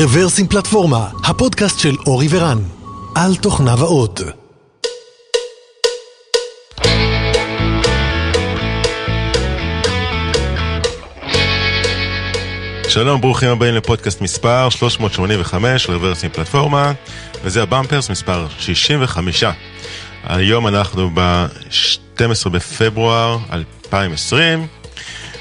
רוורסים פלטפורמה, הפודקאסט של אורי ורן, על תוכניו האות. שלום, ברוכים הבאים לפודקאסט מספר 385 רוורסים פלטפורמה, וזה הבמפרס מספר 65. היום אנחנו ב-12 בפברואר 2020,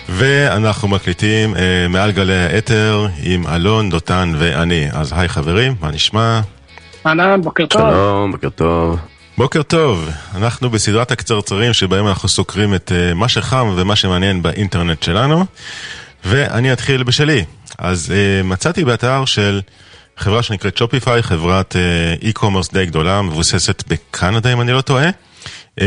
ואנחנו מקליטים אה, מעל גלי האתר עם אלון, דותן ואני. אז היי חברים, מה נשמע? אהלן, בוקר טוב. שלום, בוקר טוב. בוקר טוב, אנחנו בסדרת הקצרצרים שבהם אנחנו סוקרים את uh, מה שחם ומה שמעניין באינטרנט שלנו, ואני אתחיל בשלי. אז uh, מצאתי באתר של חברה שנקראת שופיפיי, חברת uh, e-commerce די גדולה, מבוססת בקנדה אם אני לא טועה. Uh,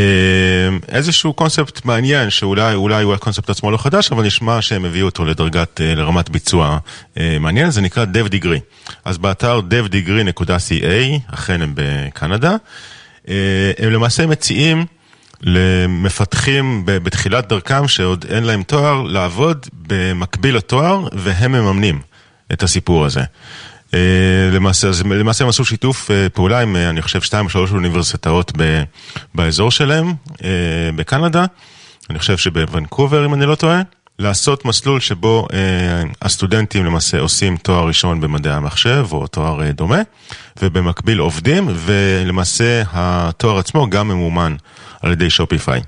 איזשהו קונספט מעניין שאולי אולי הוא הקונספט עצמו לא חדש אבל נשמע שהם הביאו אותו לדרגת uh, לרמת ביצוע uh, מעניין זה נקרא dev degree אז באתר devdegree.ca אכן הם בקנדה אה, הם למעשה מציעים למפתחים בתחילת דרכם שעוד אין להם תואר לעבוד במקביל לתואר והם מממנים את הסיפור הזה. אה, למעשה, למעשה הם עשו שיתוף אה, פעולה עם אני חושב שתיים או שלוש אוניברסיטאות באזור שלהם בקנדה, אני חושב שבוונקובר אם אני לא טועה. לעשות מסלול שבו אה, הסטודנטים למעשה עושים תואר ראשון במדעי המחשב או תואר אה, דומה ובמקביל עובדים ולמעשה התואר עצמו גם ממומן על ידי Shopify.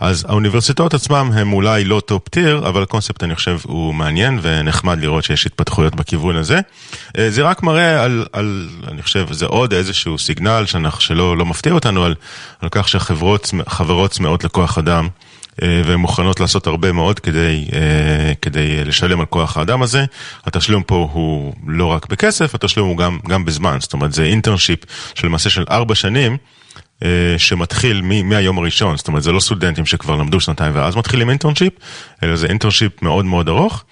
אז האוניברסיטאות עצמם הם אולי לא top tier אבל הקונספט אני חושב הוא מעניין ונחמד לראות שיש התפתחויות בכיוון הזה. אה, זה רק מראה על, על אני חושב זה עוד איזשהו סיגנל שאנחנו, שלא לא מפתיע אותנו על, על כך שהחברות צמאות לכוח אדם. אה, והן מוכנות לעשות הרבה מאוד כדי, אה, כדי לשלם על כוח האדם הזה. התשלום פה הוא לא רק בכסף, התשלום הוא גם, גם בזמן, זאת אומרת זה internship של למעשה של ארבע שנים. אה, שמתחיל מהיום הראשון, זאת אומרת זה לא סטודנטים שכבר למדו שנתיים ואז מתחילים internship, אלא זה internship מאוד מאוד ארוך.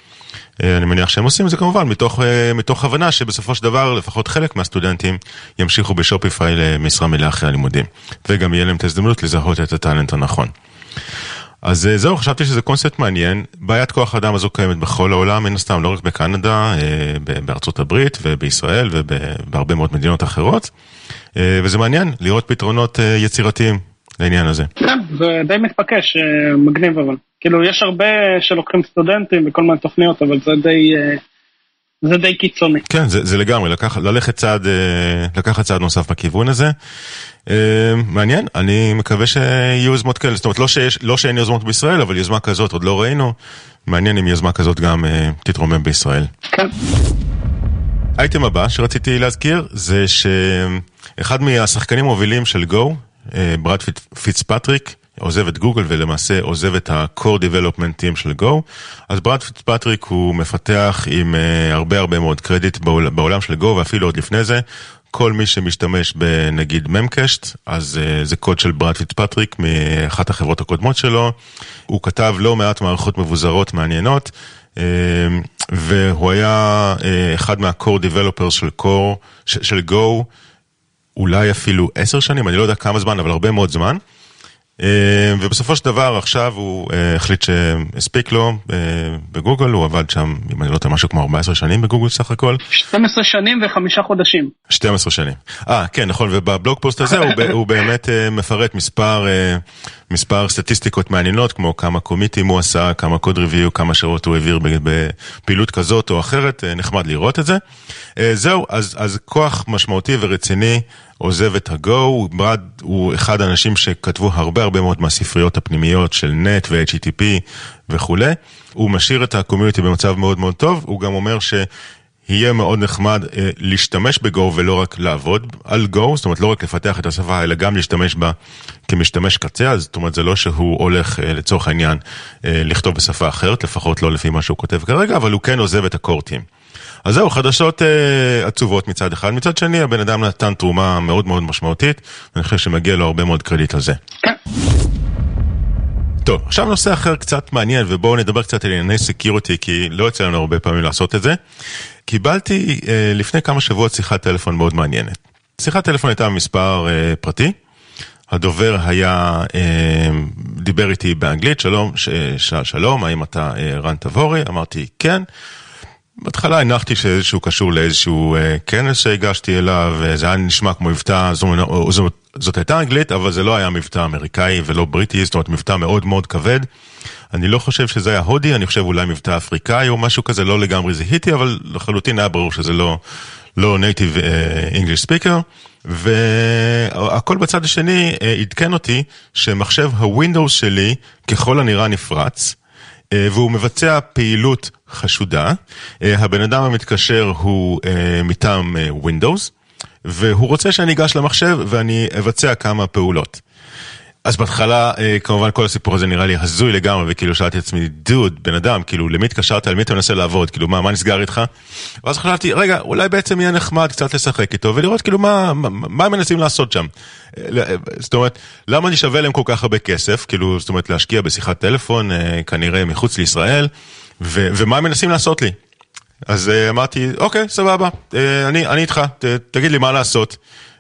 אני מניח שהם עושים את זה כמובן מתוך, מתוך הבנה שבסופו של דבר לפחות חלק מהסטודנטים ימשיכו בשופיפיי למשרה מלאה אחרי הלימודים וגם יהיה להם את ההזדמנות לזהות את הטאלנט הנכון. אז אה, זהו, חשבתי שזה קונספט מעניין. בעיית כוח האדם הזו קיימת בכל העולם, מן הסתם, לא רק בקנדה, אה, בארצות הברית ובישראל ובהרבה מאוד מדינות אחרות. אה, וזה מעניין לראות פתרונות יצירתיים לעניין הזה. כן, זה די מתבקש, מגניב אבל. כאילו, יש הרבה שלוקחים סטודנטים וכל מיני תוכניות, אבל זה די... זה די קיצוני. כן, זה, זה לגמרי, לקח, ללכת צעד, לקחת צעד נוסף בכיוון הזה. אה, מעניין, אני מקווה שיהיו יוזמות כאלה, זאת אומרת לא, שיש, לא שאין יוזמות בישראל, אבל יוזמה כזאת עוד לא ראינו, מעניין אם יוזמה כזאת גם תתרומם בישראל. כן. האייטם הבא שרציתי להזכיר זה שאחד מהשחקנים המובילים של גו, אה, ברד פיצפטריק, עוזב את גוגל ולמעשה עוזב את ה-core development team של גו. אז ברד פיצפטריק הוא מפתח עם אה, הרבה הרבה מאוד קרדיט בעול, בעולם של Go ואפילו עוד לפני זה כל מי שמשתמש בנגיד memcached, אז אה, זה קוד של ברד פיצפטריק מאחת החברות הקודמות שלו. הוא כתב לא מעט מערכות מבוזרות מעניינות, אה, והוא היה אה, אחד מה- core developers של core, של Go, אולי אפילו עשר שנים, אני לא יודע כמה זמן, אבל הרבה מאוד זמן. אה, ובסופו של דבר עכשיו הוא אה, החליט שהספיק לו אה, בגוגל, הוא עבד שם, אם אני לא טועה, משהו כמו 14 שנים בגוגל סך הכל. 12 שנים וחמישה חודשים. 12 שנים. אה, כן, נכון, ובבלוג פוסט הזה הוא, הוא באמת מפרט מספר, מספר סטטיסטיקות מעניינות, כמו כמה קומיטים הוא עשה, כמה קוד ריוויו, כמה שעות הוא העביר בפעילות כזאת או אחרת, נחמד לראות את זה. זהו, אז, אז כוח משמעותי ורציני. עוזב את הגו, ברד הוא אחד האנשים שכתבו הרבה הרבה מאוד מהספריות הפנימיות של נט ו-HTTP וכולי. הוא משאיר את הקומיוניטי במצב מאוד מאוד טוב, הוא גם אומר ש... יהיה מאוד נחמד אה, להשתמש בגו ולא רק לעבוד על גו, זאת אומרת לא רק לפתח את השפה אלא גם להשתמש בה כמשתמש קצה, אז זאת אומרת זה לא שהוא הולך אה, לצורך העניין אה, לכתוב בשפה אחרת, לפחות לא לפי מה שהוא כותב כרגע, אבל הוא כן עוזב את הקורטים. אז זהו, חדשות אה, עצובות מצד אחד. מצד שני, הבן אדם נתן תרומה מאוד מאוד משמעותית, ואני חושב שמגיע לו הרבה מאוד קרדיט על זה. כן. טוב, עכשיו נושא אחר קצת מעניין, ובואו נדבר קצת על ענייני security, כי לא יצא לנו הרבה פעמים לעשות את זה. קיבלתי אה, לפני כמה שבועות שיחת טלפון מאוד מעניינת. שיחת טלפון הייתה במספר אה, פרטי. הדובר היה, אה, דיבר איתי באנגלית, שלום, ש, ש, שלום, האם אתה אה, רן תבורי? אמרתי, כן. בהתחלה הנחתי שאיזשהו קשור לאיזשהו אה, כנס שהגשתי אליו, וזה היה נשמע כמו מבטא, זאת, זאת, זאת הייתה אנגלית, אבל זה לא היה מבטא אמריקאי ולא בריטי, זאת אומרת מבטא מאוד מאוד כבד. אני לא חושב שזה היה הודי, אני חושב אולי מבטא אפריקאי או משהו כזה, לא לגמרי זיהיתי, אבל לחלוטין היה ברור שזה לא, לא נייטיב אנגליש ספיקר. והכל בצד השני אה, עדכן אותי שמחשב הווינדוס שלי ככל הנראה נפרץ. אה, והוא מבצע פעילות חשודה. אה, הבן אדם המתקשר הוא מטעם Windows, והוא רוצה שאני אגש למחשב ואני אבצע כמה פעולות. אז בהתחלה, אה, כמובן כל הסיפור הזה נראה לי הזוי לגמרי, וכאילו שאלתי את עצמי, דוד, בן אדם, כאילו, למי התקשרת, על מי אתה מנסה לעבוד, כאילו, מה, מה נסגר איתך? ואז חשבתי, רגע, אולי בעצם יהיה נחמד קצת לשחק איתו, ולראות כאילו מה, מה, מה הם מנסים לעשות שם. אה, אה, זאת אומרת, למה אני שווה להם כל כך הרבה כסף, כאילו, זאת אומרת, להשקיע בשיחת טלפון, כנראה מחוץ לישראל, ו, ומה הם מנסים לעשות לי? אז אמרתי, אוקיי, סבבה, אני, אני איתך, ת, תגיד לי מה לעשות.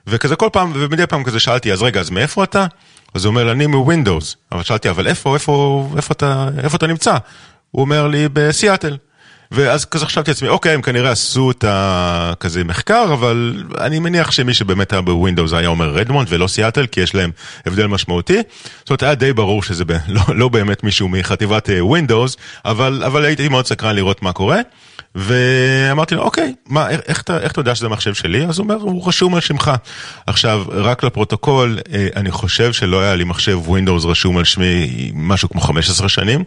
וכזה כל פעם, ומדי פעם כזה שאלתי, אז רגע, אז מאיפה אתה? אז הוא אומר, אני מווינדוס. אבל שאלתי, אבל איפה, איפה, איפה אתה, איפה אתה נמצא? הוא אומר לי, בסיאטל. ואז כזה חשבתי לעצמי, אוקיי, הם כנראה עשו את הכזה מחקר, אבל אני מניח שמי שבאמת היה בווינדוס היה אומר רדמונד ולא סיאטל, כי יש להם הבדל משמעותי. זאת אומרת, היה די ברור שזה ב, לא, לא באמת מישהו מחטיבת Windows, אבל, אבל הייתי מאוד סקרן לראות מה קורה. ואמרתי לו, אוקיי, מה, איך, איך אתה יודע שזה מחשב שלי? אז הוא אומר, הוא רשום על שמך. עכשיו, רק לפרוטוקול, אה, אני חושב שלא היה לי מחשב Windows רשום על שמי משהו כמו 15 שנים.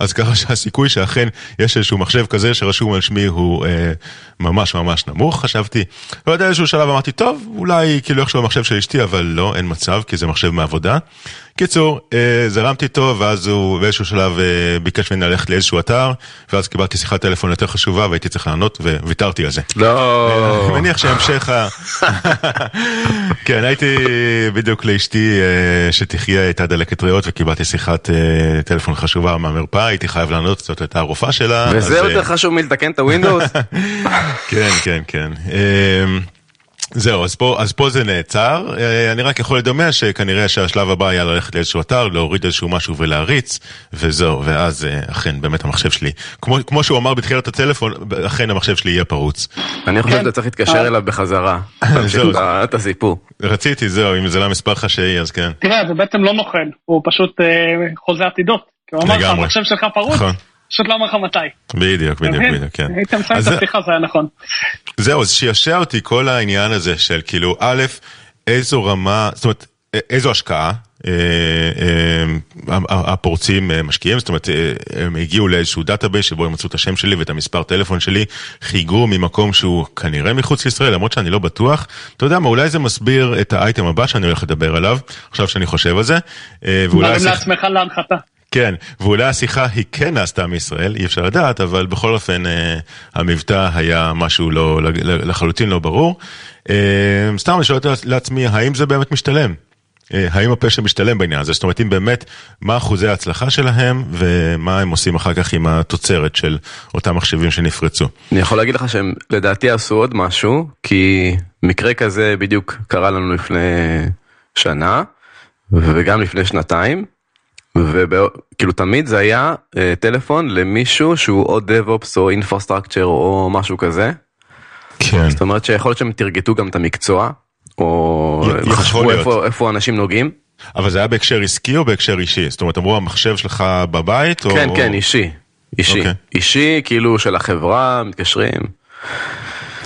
אז ככה שהסיכוי שאכן יש איזשהו מחשב כזה שרשום על שמי הוא אה, ממש ממש נמוך, חשבתי. לא איזשהו שלב אמרתי, טוב, אולי כאילו איכשהו המחשב של אשתי, אבל לא, אין מצב, כי זה מחשב מעבודה. קיצור, אה, זרמתי איתו, ואז הוא באיזשהו שלב אה, ביקש ממני ללכת לאיזשהו אתר, ואז קיבלתי שיחת טלפון יותר חשובה והייתי צריך לענות, וויתרתי על זה. לא. אה, אני מניח שהמשך ה... כן, הייתי בדיוק לאשתי שתחיה, הייתה דלקת ריאות, וקיבלתי שיחת טלפון חשובה מהמרפאה, הייתי חייב לענות, זאת הייתה הרופאה שלה. וזה יותר חשוב מלתקן את הווינדוס? כן, כן, כן. זהו, אז פה, אז פה זה נעצר, אה, אני רק יכול לדמה שכנראה שהשלב הבא היה ללכת לאיזשהו אתר, להוריד איזשהו משהו ולהריץ, וזהו, ואז אה, אכן, באמת המחשב שלי, כמו, כמו שהוא אמר בתחילת הטלפון, אכן המחשב שלי יהיה פרוץ. אני חושב כן. שאתה צריך להתקשר אה. אליו בחזרה, זהו, את הסיפור. רציתי, זהו, אם זה לא מספר חשאי, אז כן. תראה, זה בעצם לא נוכל, הוא פשוט חוזה עתידות, כי הוא אמר לך, המחשב שלך פרוץ. פשוט לא אומר לך מתי. בדיוק, בדיוק, בדיוק, כן. היית מסיים את השיחה, זה היה נכון. זהו, אז שעשע אותי כל העניין הזה של כאילו, א', איזו רמה, זאת אומרת, איזו השקעה. אה, אה, הפורצים אה, משקיעים, זאת אומרת, הם הגיעו לאיזשהו database שבו הם מצאו את השם שלי ואת המספר טלפון שלי, חייגו ממקום שהוא כנראה מחוץ לישראל, למרות שאני לא בטוח. אתה יודע מה, אולי זה מסביר את האייטם הבא שאני הולך לדבר עליו, עכשיו שאני חושב על זה. ואולי... לעצמך להנחתה. כן, ואולי השיחה היא כן נעשתה מישראל, אי אפשר לדעת, אבל בכל אופן אה, המבטא היה משהו לא, לחלוטין לא ברור. אה, סתם אני שואל לעצמי, האם זה באמת משתלם? אה, האם הפשע משתלם בעניין הזה? זאת אומרת, אם באמת, מה אחוזי ההצלחה שלהם, ומה הם עושים אחר כך עם התוצרת של אותם מחשבים שנפרצו? אני יכול להגיד לך שהם לדעתי עשו עוד משהו, כי מקרה כזה בדיוק קרה לנו לפני שנה, וגם לפני שנתיים. וכאילו תמיד זה היה אה, טלפון למישהו שהוא או DevOps או Infrastructure או משהו כזה. כן. זאת אומרת שיכול להיות שהם תרגטו גם את המקצוע, או חשבו איפה, איפה אנשים נוגעים. אבל זה היה בהקשר עסקי או בהקשר אישי? זאת אומרת אמרו המחשב שלך בבית? כן או... כן אישי. אישי. Okay. אוקיי. אישי כאילו של החברה מתקשרים.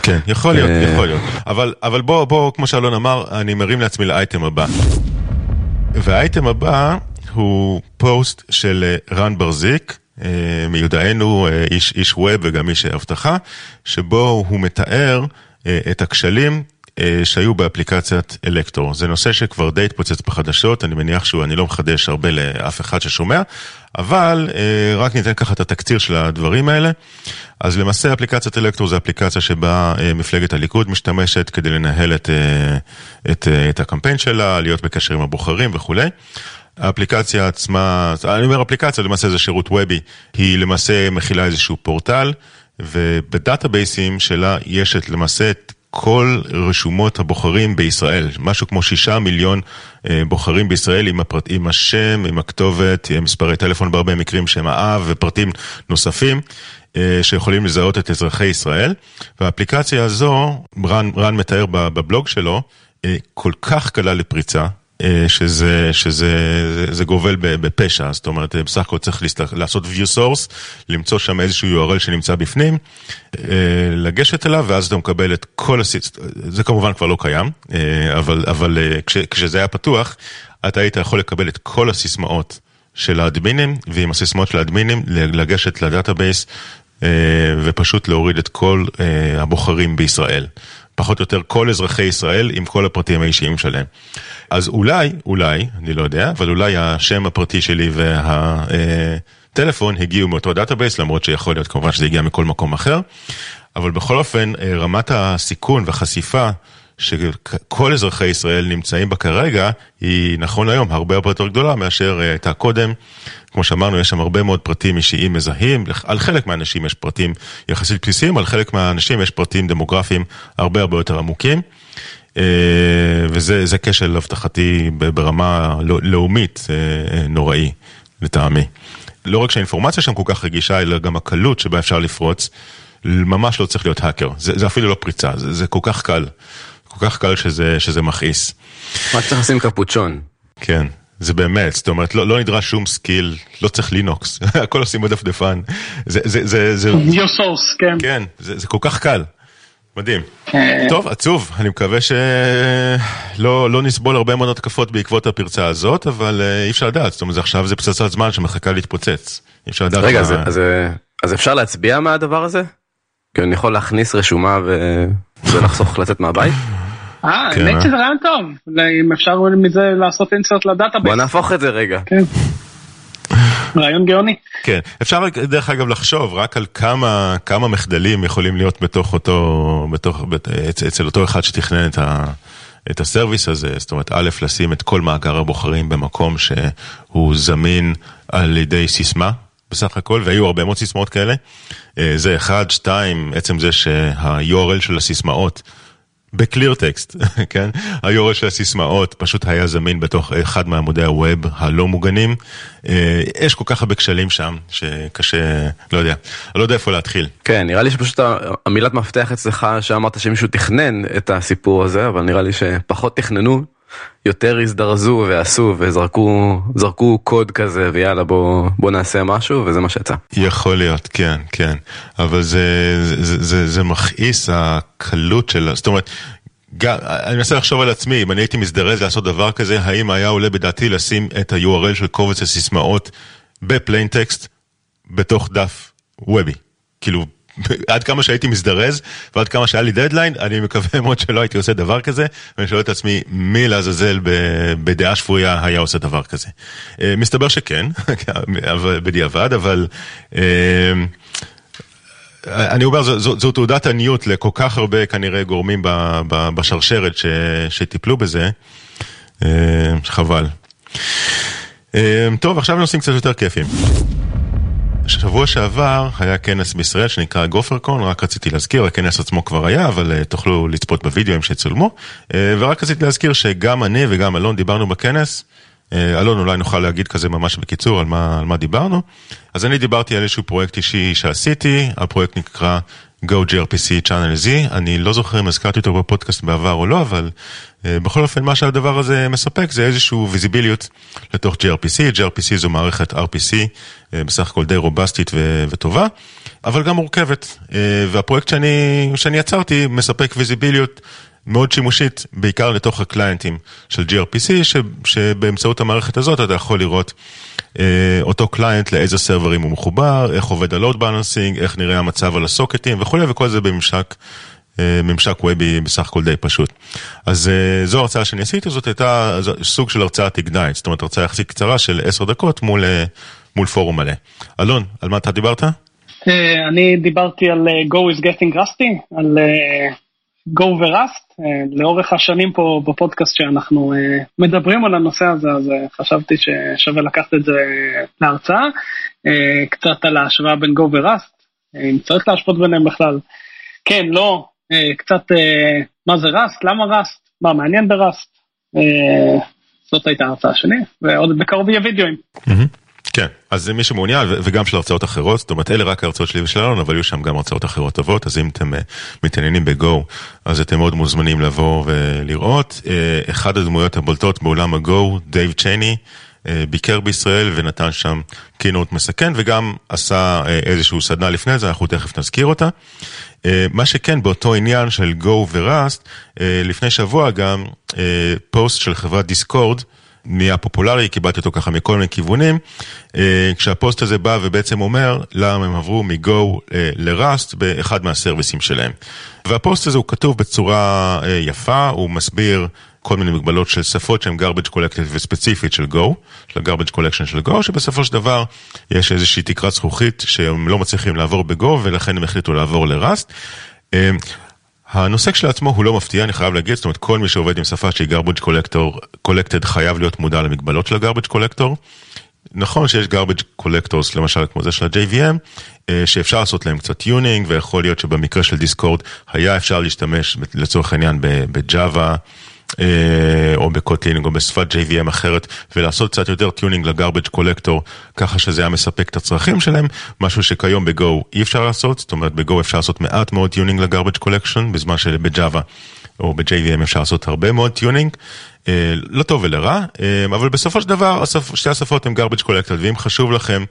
כן, יכול להיות, אה. יכול להיות. אבל, אבל בוא, בוא, כמו שאלון אמר, אני מרים לעצמי לאייטם הבא. והאייטם הבא הוא פוסט של אה, רן ברזיק, אה, מיודענו, אה, איש, איש ווב וגם איש אבטחה, שבו הוא מתאר את הכשלים שהיו באפליקציית אלקטור. זה נושא שכבר די התפוצץ בחדשות, אני מניח שהוא, אני לא מחדש הרבה לאף אחד ששומע, אבל רק ניתן ככה את התקציר של הדברים האלה. אז למעשה אפליקציית אלקטור זה אפליקציה שבה מפלגת הליכוד משתמשת כדי לנהל את, את, את הקמפיין שלה, להיות בקשר עם הבוחרים וכולי. האפליקציה עצמה, אני אומר אפליקציה, למעשה זה שירות וובי, היא למעשה מכילה איזשהו פורטל, ובדאטאבייסים שלה יש את למעשה את כל רשומות הבוחרים בישראל, משהו כמו שישה מיליון אה, בוחרים בישראל עם, הפרט, עם השם, עם הכתובת, עם מספרי טלפון בהרבה מקרים, שם האב ופרטים נוספים. שיכולים לזהות את אזרחי ישראל, והאפליקציה הזו, רן, רן מתאר בבלוג שלו, כל כך קלה לפריצה, שזה, שזה זה גובל בפשע, זאת אומרת, בסך הכל צריך לעשות view source, למצוא שם איזשהו URL שנמצא בפנים, לגשת אליו, ואז אתה מקבל את כל הסיס... זה כמובן כבר לא קיים, אבל, אבל כש, כשזה היה פתוח, אתה היית יכול לקבל את כל הסיסמאות של האדמינים, ועם הסיסמאות של האדמינים לגשת ל database ופשוט להוריד את כל הבוחרים בישראל. פחות או יותר כל אזרחי ישראל עם כל הפרטים האישיים שלהם. אז אולי, אולי, אני לא יודע, אבל אולי השם הפרטי שלי והטלפון הגיעו מאותו database, למרות שיכול להיות כמובן שזה הגיע מכל מקום אחר, אבל בכל אופן רמת הסיכון והחשיפה שכל אזרחי ישראל נמצאים בה כרגע, היא נכון היום הרבה הרבה יותר גדולה מאשר הייתה קודם. כמו שאמרנו, יש שם הרבה מאוד פרטים אישיים מזהים, על חלק מהאנשים יש פרטים יחסית בסיסיים, על חלק מהאנשים יש פרטים דמוגרפיים הרבה הרבה יותר עמוקים. וזה כשל אבטחתי ברמה לא, לאומית נוראי, לטעמי. לא רק שהאינפורמציה שם כל כך רגישה, אלא גם הקלות שבה אפשר לפרוץ, ממש לא צריך להיות האקר. זה, זה אפילו לא פריצה, זה, זה כל כך קל. כל כך קל שזה, שזה מכעיס. רק צריך לשים קפוצ'ון. כן, זה באמת, זאת אומרת, לא, לא נדרש שום skill, לא צריך לינוקס, הכל עושים בדפדפן. זה, זה, זה, זה... view source, כן. כן, זה, זה כל כך קל. מדהים. טוב, עצוב, אני מקווה שלא לא נסבול הרבה מאוד התקפות בעקבות הפרצה הזאת, אבל אי אפשר לדעת, זאת אומרת, עכשיו זה פצצת זמן שמחכה להתפוצץ. אי אפשר לדעת. רגע, מה... אז, אז אפשר להצביע מהדבר הזה? כי אני יכול להכניס רשומה ו... ולחסוך לצאת מהבית? אה, האמת שזה רעיון טוב, אם אפשר מזה לעשות insert ל database. בוא נהפוך את זה רגע. כן. רעיון גאוני. כן, אפשר דרך אגב לחשוב רק על כמה, כמה מחדלים יכולים להיות בתוך אותו, בתוך, אצל אותו אחד שתכנן את, ה, את ה service הזה, זאת אומרת, א', לשים את כל מאגר הבוחרים במקום שהוא זמין על ידי סיסמה. בסך הכל, והיו הרבה מאוד סיסמאות כאלה. זה אחד, שתיים, עצם זה שה-URL של הסיסמאות בקליר טקסט, כן? ה-URL של הסיסמאות פשוט היה זמין בתוך אחד מעמודי הווב הלא מוגנים. יש כל כך הרבה כשלים שם, שקשה, לא יודע, לא יודע איפה להתחיל. כן, נראה לי שפשוט המילת מפתח אצלך שאמרת שמישהו תכנן את הסיפור הזה, אבל נראה לי שפחות תכננו. יותר הזדרזו ועשו וזרקו זרקו קוד כזה ויאללה בוא בוא נעשה משהו וזה מה שיצא. יכול להיות כן כן אבל זה זה זה, זה מכעיס הקלות של זאת אומרת. גם, אני מנסה לחשוב על עצמי, אם אני הייתי מזדרז לעשות דבר כזה, האם היה עולה בדעתי לשים את ה-URL של קובץ הסיסמאות בפליינטקסט בתוך דף וובי. כאילו, עד כמה שהייתי מזדרז ועד כמה שהיה לי דדליין, אני מקווה מאוד שלא הייתי עושה דבר כזה, ואני שואל את עצמי, מי לעזאזל בדעה שפויה היה עושה דבר כזה? מסתבר שכן, בדיעבד, אבל... אני אומר, זו, זו, זו תעודת עניות לכל כך הרבה כנראה גורמים ב, ב, בשרשרת ש, שטיפלו בזה, חבל. טוב, עכשיו נושאים קצת יותר כיפים. שבוע שעבר היה כנס בישראל שנקרא גופרקון, רק רציתי להזכיר, הכנס עצמו כבר היה, אבל uh, תוכלו לצפות בווידאוים שצולמו, uh, ורק רציתי להזכיר שגם אני וגם אלון דיברנו בכנס, uh, אלון אולי נוכל להגיד כזה ממש בקיצור על מה, על מה דיברנו, אז אני דיברתי על איזשהו פרויקט אישי שעשיתי, הפרויקט נקרא Go GRPC Channel Z, אני לא זוכר אם הזכרתי אותו בפודקאסט בעבר או לא, אבל uh, בכל אופן מה שהדבר הזה מספק זה איזשהו ויזיביליות לתוך GRPC, GRPC זו מערכת RPC, אה, בסך הכל די רובסטית ו- וטובה, אבל גם מורכבת, אה, והפרויקט שאני, שאני יצרתי מספק ויזיביליות מאוד שימושית, בעיקר לתוך הקליינטים של GRPC, ש- שבאמצעות המערכת הזאת אתה יכול לראות אותו client לאיזה סרברים הוא מחובר, איך עובד ה load balancing, איך נראה המצב על הסוקטים וכולי, וכל זה בממשק, ממשק וובי בסך הכל די פשוט. אז זו הרצאה שאני עשיתי, זאת הייתה סוג של הרצאת איגנייט, זאת אומרת הרצאה יחסית קצרה של עשר דקות מול, מול פורום מלא. אלון, על מה אתה דיברת? אני דיברתי על Go is getting rusty, על Go ו-Rust, לאורך השנים פה בפודקאסט שאנחנו מדברים על הנושא הזה, אז חשבתי ששווה לקחת את זה להרצאה, קצת על ההשוואה בין Go ו-Rust, אם צריך להשוות ביניהם בכלל. כן, לא, קצת מה זה Rust, למה Rust, מה מעניין ב-Rust, זאת הייתה ההרצאה שלי, ועוד בקרוב יהיה וידאוים. כן, אז מי שמעוניין, וגם של הרצאות אחרות, זאת אומרת, אלה רק ההרצאות שלי ושל אלון, אבל יהיו שם גם הרצאות אחרות טובות, אז אם אתם מתעניינים בגו, אז אתם מאוד מוזמנים לבוא ולראות. אחד הדמויות הבולטות בעולם הגו, דייב צ'ייני, ביקר בישראל ונתן שם keynote מסכם, וגם עשה איזשהו סדנה לפני זה, אנחנו תכף נזכיר אותה. מה שכן, באותו עניין של גו וראסט, לפני שבוע גם פוסט של חברת דיסקורד, נהיה פופולרי, קיבלתי אותו ככה מכל מיני כיוונים, כשהפוסט הזה בא ובעצם אומר למה הם עברו מגו לראסט באחד מהסרוויסים שלהם. והפוסט הזה הוא כתוב בצורה יפה, הוא מסביר כל מיני מגבלות של שפות שהן garbage collected וספציפית של Go, של ה-garbage collection של Go, שבסופו של דבר יש איזושהי תקרת זכוכית שהם לא מצליחים לעבור ב-Go ולכן הם החליטו לעבור ל-Rust. הנושא כשלעצמו הוא לא מפתיע, אני חייב להגיד, זאת אומרת כל מי שעובד עם שפה שהיא garbage collector, collected חייב להיות מודע למגבלות של ה-garbage collector. נכון שיש garbage collectors למשל כמו זה של ה-JVM, שאפשר לעשות להם קצת tuning, ויכול להיות שבמקרה של דיסקורד היה אפשר להשתמש לצורך העניין בג'אווה. או בקוטלין או בשפת JVM אחרת ולעשות קצת יותר tuning ל garbage collector ככה שזה היה מספק את הצרכים שלהם, משהו שכיום בגו אי אפשר לעשות, זאת אומרת בגו אפשר לעשות מעט מאוד tuning ל garbage collection בזמן שבג'אווה או ב-JVM אפשר לעשות הרבה מאוד tuning, לא טוב ולרע, אבל בסופו של דבר שתי השפות הן garbage collected ואם חשוב לכם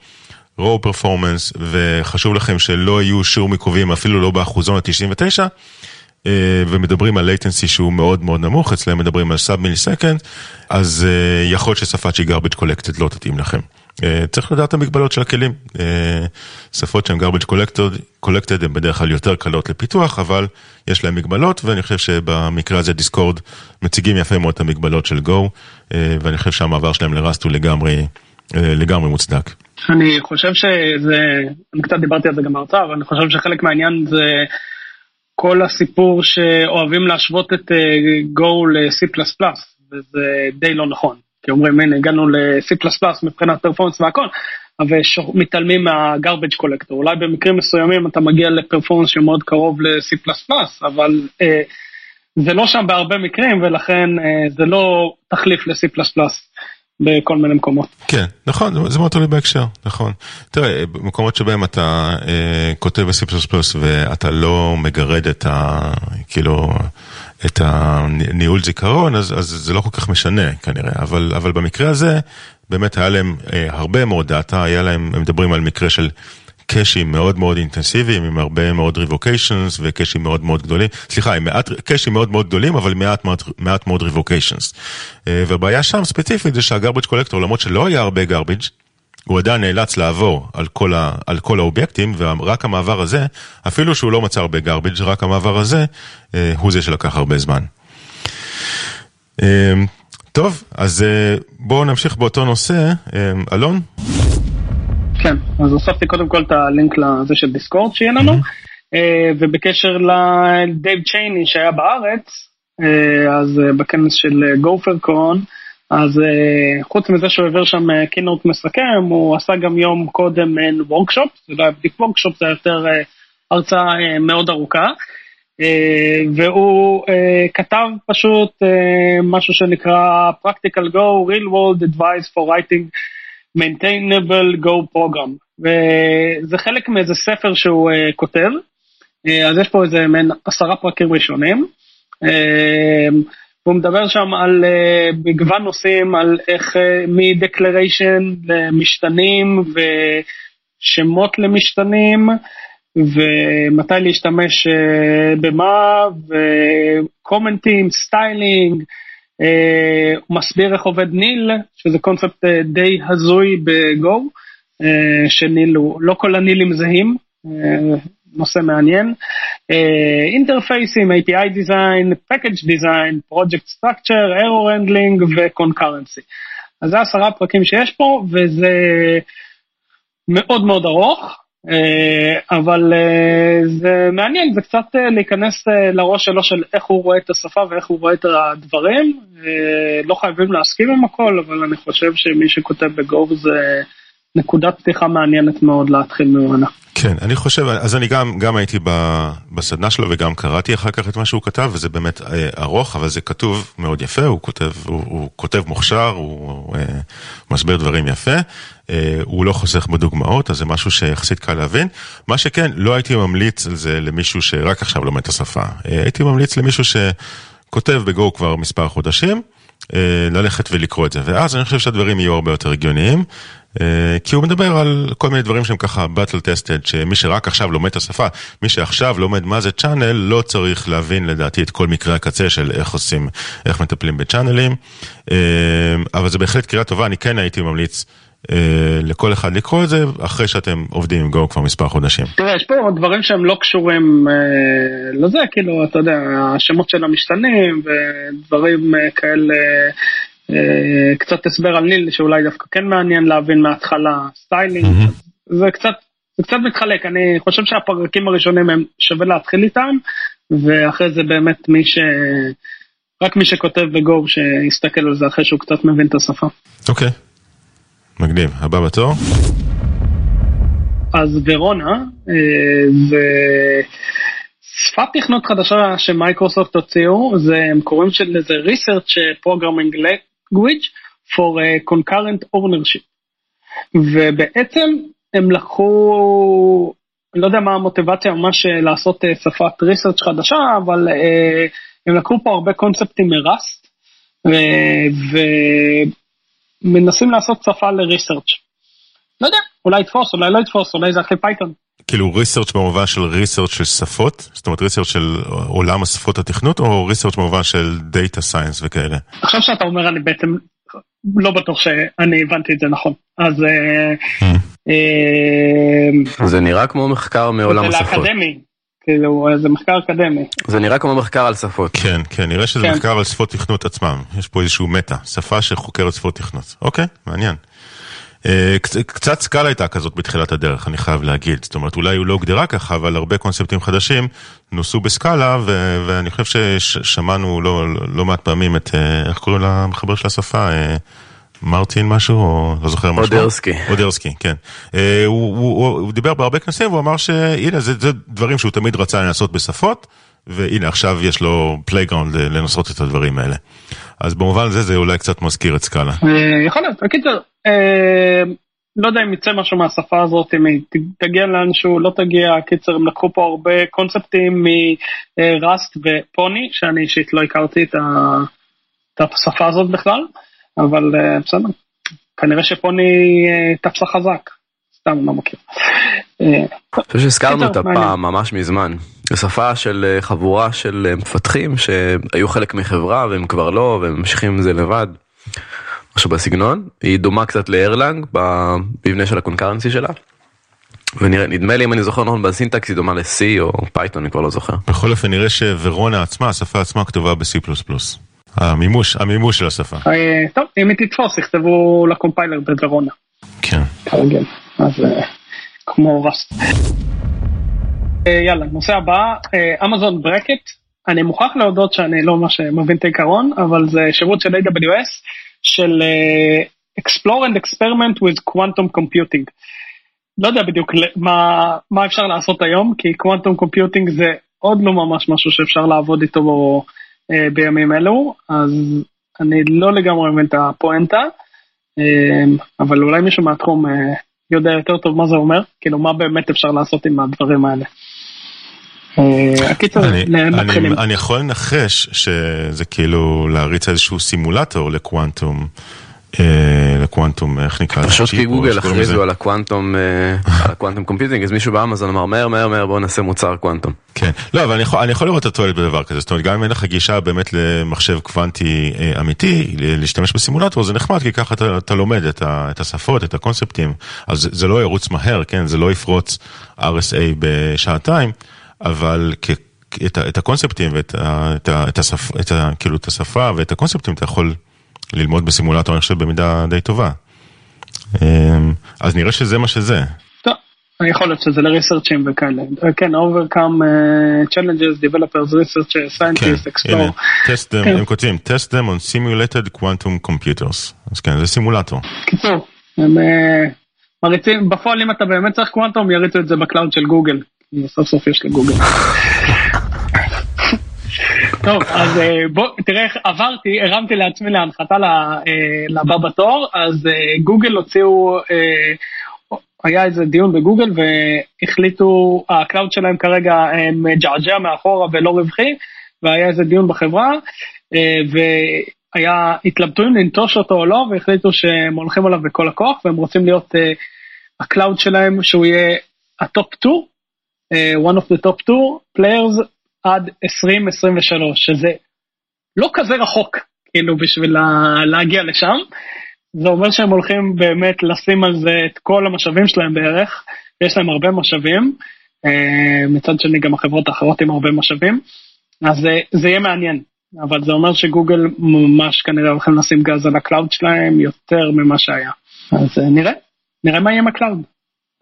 raw performance וחשוב לכם שלא יהיו שום עיכובים אפילו לא באחוזון ה-99 ומדברים על latency שהוא מאוד מאוד נמוך, אצלם מדברים על sub millisecond, אז יכול להיות ששפה שהיא garbage collected לא תתאים לכם. צריך לדעת את המגבלות של הכלים. שפות שהן garbage collected, collected הן בדרך כלל יותר קלות לפיתוח, אבל יש להן מגבלות, ואני חושב שבמקרה הזה דיסקורד מציגים יפה מאוד את המגבלות של Go, ואני חושב שהמעבר שלהם לראסט הוא לגמרי, לגמרי מוצדק. אני חושב שזה, אני קצת דיברתי על זה גם בהרצאה, אבל אני חושב שחלק מהעניין זה כל הסיפור שאוהבים להשוות את Go ל-C++, וזה די לא נכון. כי אומרים, הנה, הגענו ל-C++ מבחינת פרפורמנס והכל, אבל מתעלמים מה-garbage collector. אולי במקרים מסוימים אתה מגיע לפרפורמנס שמאוד קרוב ל-C++, אבל אה, זה לא שם בהרבה מקרים, ולכן אה, זה לא תחליף ל-C++. בכל מיני מקומות. כן, נכון, זה מאוד תלוי בהקשר, נכון. תראה, במקומות שבהם אתה אה, כותב ב-C++ ואתה לא מגרד את ה... כאילו... את הניהול זיכרון, אז, אז זה לא כל כך משנה כנראה, אבל, אבל במקרה הזה באמת היה להם אה, הרבה מאוד data, היה להם, הם מדברים על מקרה של cache ים מאוד מאוד אינטנסיביים, עם הרבה מאוד revocations ו cache ים מאוד מאוד גדולים, סליחה, עם מעט, cache ים מאוד מאוד גדולים, אבל מעט, מעט, מעט מאוד revocations. אה, והבעיה שם ספציפית זה שה garbage collector, למרות שלא היה הרבה garbage, הוא עדיין נאלץ לעבור על כל, ה, על כל האובייקטים, ורק המעבר הזה, אפילו שהוא לא מצא הרבה garbage, רק המעבר הזה, אה, הוא זה שלקח הרבה זמן. אה, טוב, אז בואו נמשיך באותו נושא. אלון? כן, אז הוספתי קודם כל את הלינק לזה של דיסקורד שיהיה לנו. אה, ובקשר לדייב צ'ייני שהיה בארץ, אה, אז אה, בכנס של GopherCon, אז חוץ מזה שהוא העביר שם keynote מסכם, הוא עשה גם יום קודם מעין workshop, זה לא היה בדיוק workshop, זה היה יותר הרצאה מאוד ארוכה, uh, והוא uh, כתב פשוט uh, משהו שנקרא Practical Go, Real World Advice for Writing Maintainable Go Program, וזה חלק מאיזה ספר שהוא uh, כותב, uh, אז יש פה איזה מעין עשרה פרקים ראשונים. Uh, והוא מדבר שם על uh, מגוון נושאים, על איך uh, מ-declaration למשתנים ושמות למשתנים, ומתי להשתמש uh, במה, ו comment ים, styling, uh, הוא מסביר איך עובד nil, שזה קונספט uh, די הזוי בגו, uh, ש nil הוא, לא כל ה nil ים זהים. נושא מעניין. interface ים, API design, package design, project structure, error handling ו-concurrency. אז זה עשרה פרקים שיש פה, וזה מאוד מאוד ארוך, אבל uh, זה מעניין, זה קצת uh, להיכנס לראש שלו של איך הוא רואה את השפה ואיך הוא רואה את הדברים. לא חייבים להסכים עם הכל, אבל אני חושב שמי שכותב בגו זה נקודת פתיחה מעניינת מאוד להתחיל ממנה. כן, אני חושב, אז אני גם, גם הייתי בסדנה שלו וגם קראתי אחר כך את מה שהוא כתב, וזה באמת אה, ארוך, אבל זה כתוב מאוד יפה, הוא כותב, הוא, הוא כותב מוכשר, הוא, הוא אה, מסביר דברים יפה, אה, הוא לא חוסך בדוגמאות, אז זה משהו שיחסית קל להבין. מה שכן, לא הייתי ממליץ על זה למישהו שרק עכשיו לומד את השפה. הייתי ממליץ למישהו שכותב בגו כבר מספר חודשים. ללכת ולקרוא את זה, ואז אני חושב שהדברים יהיו הרבה יותר הגיוניים. אה, כי הוא מדבר על כל מיני דברים שהם ככה battle tested, שמי שרק עכשיו לומד את השפה, מי שעכשיו לומד מה זה צ'אנל, לא צריך להבין לדעתי את כל מקרי הקצה של איך עושים, איך מטפלים ב channel ים. אה, אבל זה בהחלט קריאה טובה, אני כן הייתי ממליץ. אה, לכל אחד לקרוא את זה אחרי שאתם עובדים עם גו כבר מספר חודשים. תראה, יש פה דברים שהם לא קשורים אה, לזה, כאילו, אתה יודע, השמות של המשתנים ודברים אה, כאלה אה, קצת הסבר על nil שאולי דווקא כן מעניין להבין מההתחלה styling, mm-hmm. זה קצת, זה קצת מתחלק, אני חושב שהפרקים הראשונים הם שווה להתחיל איתם, ואחרי זה באמת מי ש... רק מי שכותב בגו שיסתכל על זה אחרי שהוא קצת מבין את השפה. אוקיי, okay. מגניב, הבא בתור. אז ורונה אה, זה שפת תכנות חדשה שמייקרוסופט הוציאו, זה, הם קוראים לזה research programming language for concurrent ownership. ובעצם הם לקחו, אני לא יודע מה המוטיבציה ממש אה, לעשות אה, שפת research חדשה, אבל אה, הם לקחו פה הרבה קונספטים מ Rust, ומנסים לעשות שפה ל research. לא יודע, אולי יתפוס, אולי לא יתפוס, אולי זה אחרי פייתון. כאילו research במובן של research של שפות? זאת אומרת research של עולם השפות התכנות, או research במובן של data science וכאלה? עכשיו שאתה אומר אני בעצם לא בטוח שאני הבנתי את זה נכון. אז... אה, hmm. אה, זה נראה כמו מחקר מעולם השפות. זה לאקדמי. כאילו, זה מחקר אקדמי. זה נראה כמו מחקר על שפות. כן, כן, נראה שזה כן. מחקר על שפות תכנות עצמם. יש פה איזשהו מטה, שפה שחוקרת שפות תכנות. אוקיי, מעניין. אה, קצת סקאלה הייתה כזאת בתחילת הדרך, אני חייב להגיד. זאת אומרת, אולי הוא לא הוגדרה ככה, אבל הרבה קונספטים חדשים נוסו בסקאלה, ו- ואני חושב ששמענו לא, לא מעט פעמים את, אה, איך קוראים למחבר של השפה? אה, מרטין משהו, או לא זוכר משהו. אודרסקי. אודרסקי, כן. הוא, הוא, הוא, הוא דיבר בהרבה כנסים והוא אמר שהנה, זה, זה דברים שהוא תמיד רצה לנסות בשפות, והנה עכשיו יש לו playground לנסות את הדברים האלה. אז במובן הזה זה אולי קצת מזכיר את סקאלה. יכול להיות, בקיצר, אה, לא יודע אם יצא משהו מהשפה הזאת, אם היא תגיע לאנשהו, לא תגיע, קיצר, הם לקחו פה הרבה קונספטים מ Rust ופוני, שאני אישית לא הכרתי את השפה הזאת בכלל, אבל אה, בסדר, כנראה שפוני אה, תפסה חזק, סתם לא מכיר. אני חושב שהזכרנו אותה פעם ממש מזמן. זו שפה של חבורה של מפתחים שהיו חלק מחברה והם כבר לא והם ממשיכים עם זה לבד. משהו בסגנון, היא דומה קצת לארלנג במבנה של ה concurrency שלה. ונדמה לי אם אני זוכר נכון ב syntax היא דומה ל-C או פייתון אני כבר לא זוכר. בכל אופן נראה שוורונה עצמה השפה עצמה כתובה ב-C++. המימוש המימוש של השפה. אה, טוב אם היא תתפוס יכתבו לקומפיילר בוורונה. כן. כרגיל. אז אה, כמו רסט. אה, יאללה נושא הבא אמזון ברקט אני מוכרח להודות שאני לא ממש מבין את העיקרון אבל זה שירות של AWS של Explore and Experiment with Quantum Computing. לא יודע בדיוק מה, מה אפשר לעשות היום, כי Quantum Computing זה עוד לא ממש משהו שאפשר לעבוד איתו בו, בימים אלו, אז אני לא לגמרי מבין את הפואנטה, uh, אבל אולי מישהו מהתחום uh, יודע יותר טוב מה זה אומר, כאילו מה באמת אפשר לעשות עם הדברים האלה. הקיצור, מתחילים. אני יכול לנחש שזה כאילו להריץ איזשהו סימולטור לקוונטום. לקוונטום, איך נקרא? פשוט כי גוגל הכריזו על הקוונטום, על ה quantum computing, אז מישהו באמזון אמר מהר מהר מהר בואו נעשה מוצר קוונטום. כן, לא אבל אני יכול לראות את התועלת בדבר כזה, זאת אומרת גם אם אין לך גישה באמת למחשב קוונטי אמיתי, להשתמש בסימולטור זה נחמד כי ככה אתה לומד את השפות, את הקונספטים, אז זה לא ירוץ מהר, כן, זה לא יפרוץ RSA בשעתיים. אבל כ... את, את הקונספטים ואת ה, את ה, את השפ, את ה, כאילו את השפה ואת הקונספטים אתה יכול ללמוד בסימולטור, אני חושב, במידה די טובה. אמ, אז נראה שזה מה שזה. טוב, יכול להיות שזה ל research ים וכאלה. כן, overcome uh, challenges, developers, research, scientists, explore. כן, test them, כן. הם כותבים, test them on simulated quantum computers. אז כן, זה סימולטור. קיצור, הם... Uh... מריצים, בפועל אם אתה באמת צריך קוונטום, יריצו את זה ב cloud של גוגל. סוף סוף יש לגוגל. טוב, אז אה, בוא, תראה איך עברתי, הרמתי לעצמי להנחתה אה, לבא בתור, אז אה, גוגל הוציאו, היה איזה דיון בגוגל והחליטו, ה cloud שלהם כרגע מג'עג'ע מאחורה ולא רווחי, והיה איזה דיון בחברה, והיה, התלבטו אם לנטוש אותו או לא, והחליטו שהם הולכים עליו בכל הכוח, והם רוצים להיות, ה cloud שלהם שהוא יהיה ה top 2, one of the top 2 players עד 2023, שזה לא כזה רחוק, כאילו, בשביל להגיע לשם. זה אומר שהם הולכים באמת לשים על זה את כל המשאבים שלהם בערך, יש להם הרבה משאבים, אה, מצד שני גם החברות האחרות עם הרבה משאבים, אז זה, זה יהיה מעניין, אבל זה אומר שגוגל ממש כנראה הולכים לשים גז על ה cloud שלהם יותר ממה שהיה. אז אה, נראה, נראה מה יהיה עם ה cloud.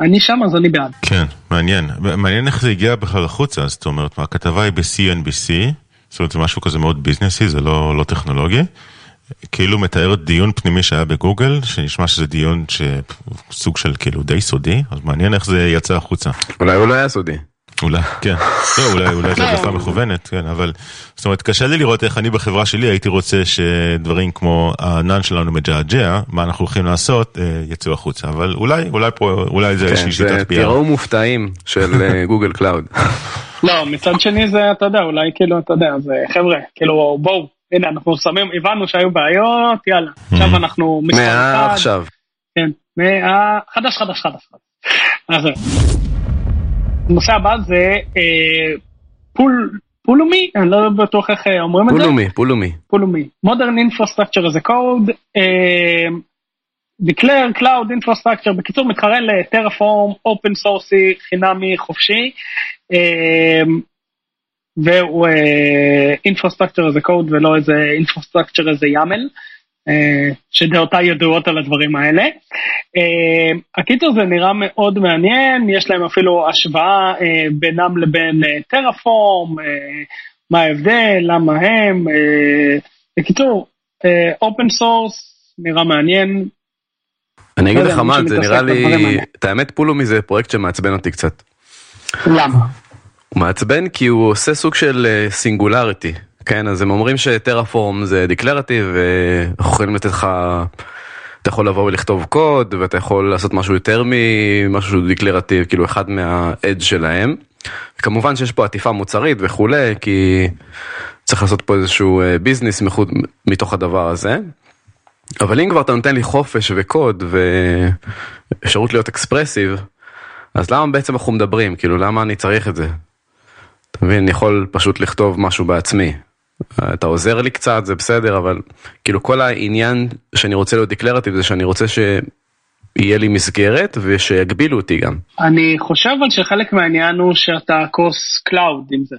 אני שם אז אני בעד. כן, מעניין. מעניין איך זה הגיע בכלל החוצה, זאת אומרת, הכתבה היא ב-CNBC, זאת אומרת זה משהו כזה מאוד ביזנסי, זה לא, לא טכנולוגי. כאילו מתארת דיון פנימי שהיה בגוגל, שנשמע שזה דיון שסוג של כאילו די סודי, אז מעניין איך זה יצא החוצה. אולי הוא לא היה סודי. אולי, כן. לא, אולי, אולי זה הדלפה מכוונת, כן, אבל... זאת אומרת, קשה לי לראות איך אני בחברה שלי הייתי רוצה שדברים כמו הענן שלנו מג'עג'ע, מה אנחנו הולכים לעשות, אה, יצאו החוצה. אבל אולי, אולי פה, אולי זה איזושהי שיטת PR. תראו מופתעים של אה, Google Cloud. לא, מצד שני זה, אתה יודע, אולי כאילו, אתה יודע, זה חבר'ה, כאילו, בואו, הנה, אנחנו שמים, הבנו שהיו בעיות, יאללה, עכשיו אנחנו... מעכשיו. כן, חדש, חדש, חדש. הנושא הבא זה אה, Pul, Pulumi, אני לא בטוח איך אה, אומרים את זה. Pulumi, Pulumi. Pulumi. Modern Infrastructure as a Code, אה, Declare Cloud Infrastructure, בקיצור מתחרה ל Terraform, open source י, חינמי, חופשי, והוא Infrastructure as a Code ולא איזה Infrastructure as a YAML. אה, שדעותיי ידועות על הדברים האלה. אה, הקיצור זה נראה מאוד מעניין, יש להם אפילו השוואה אה, בינם לבין Terraform, מה ההבדל, למה הם, בקיצור, open source נראה מעניין. אני אגיד לא לך מה, זה נראה לי, את האמת Pulumi זה פרויקט שמעצבן אותי קצת. למה? הוא מעצבן כי הוא עושה סוג של סינגולריטי. כן, אז הם אומרים שטרפורם זה דקלרטיב, ואנחנו יכולים לתת לך, אתה יכול לבוא ולכתוב קוד, ואתה יכול לעשות משהו יותר ממשהו שהוא דקלרטיב, כאילו אחד מהאדג' שלהם. כמובן שיש פה עטיפה מוצרית וכולי, כי צריך לעשות פה איזשהו ביזנס אה, מתוך הדבר הזה. אבל אם כבר אתה נותן לי חופש וקוד ואפשרות להיות expressive, אז למה בעצם אנחנו מדברים? כאילו, למה אני צריך את זה? אתה מבין, אני יכול פשוט לכתוב משהו בעצמי. אתה עוזר לי קצת זה בסדר אבל כאילו כל העניין שאני רוצה להיות declarative זה שאני רוצה שיהיה לי מסגרת ושיגבילו אותי גם. אני חושב על שחלק מהעניין הוא שאתה קורס קלאוד עם זה.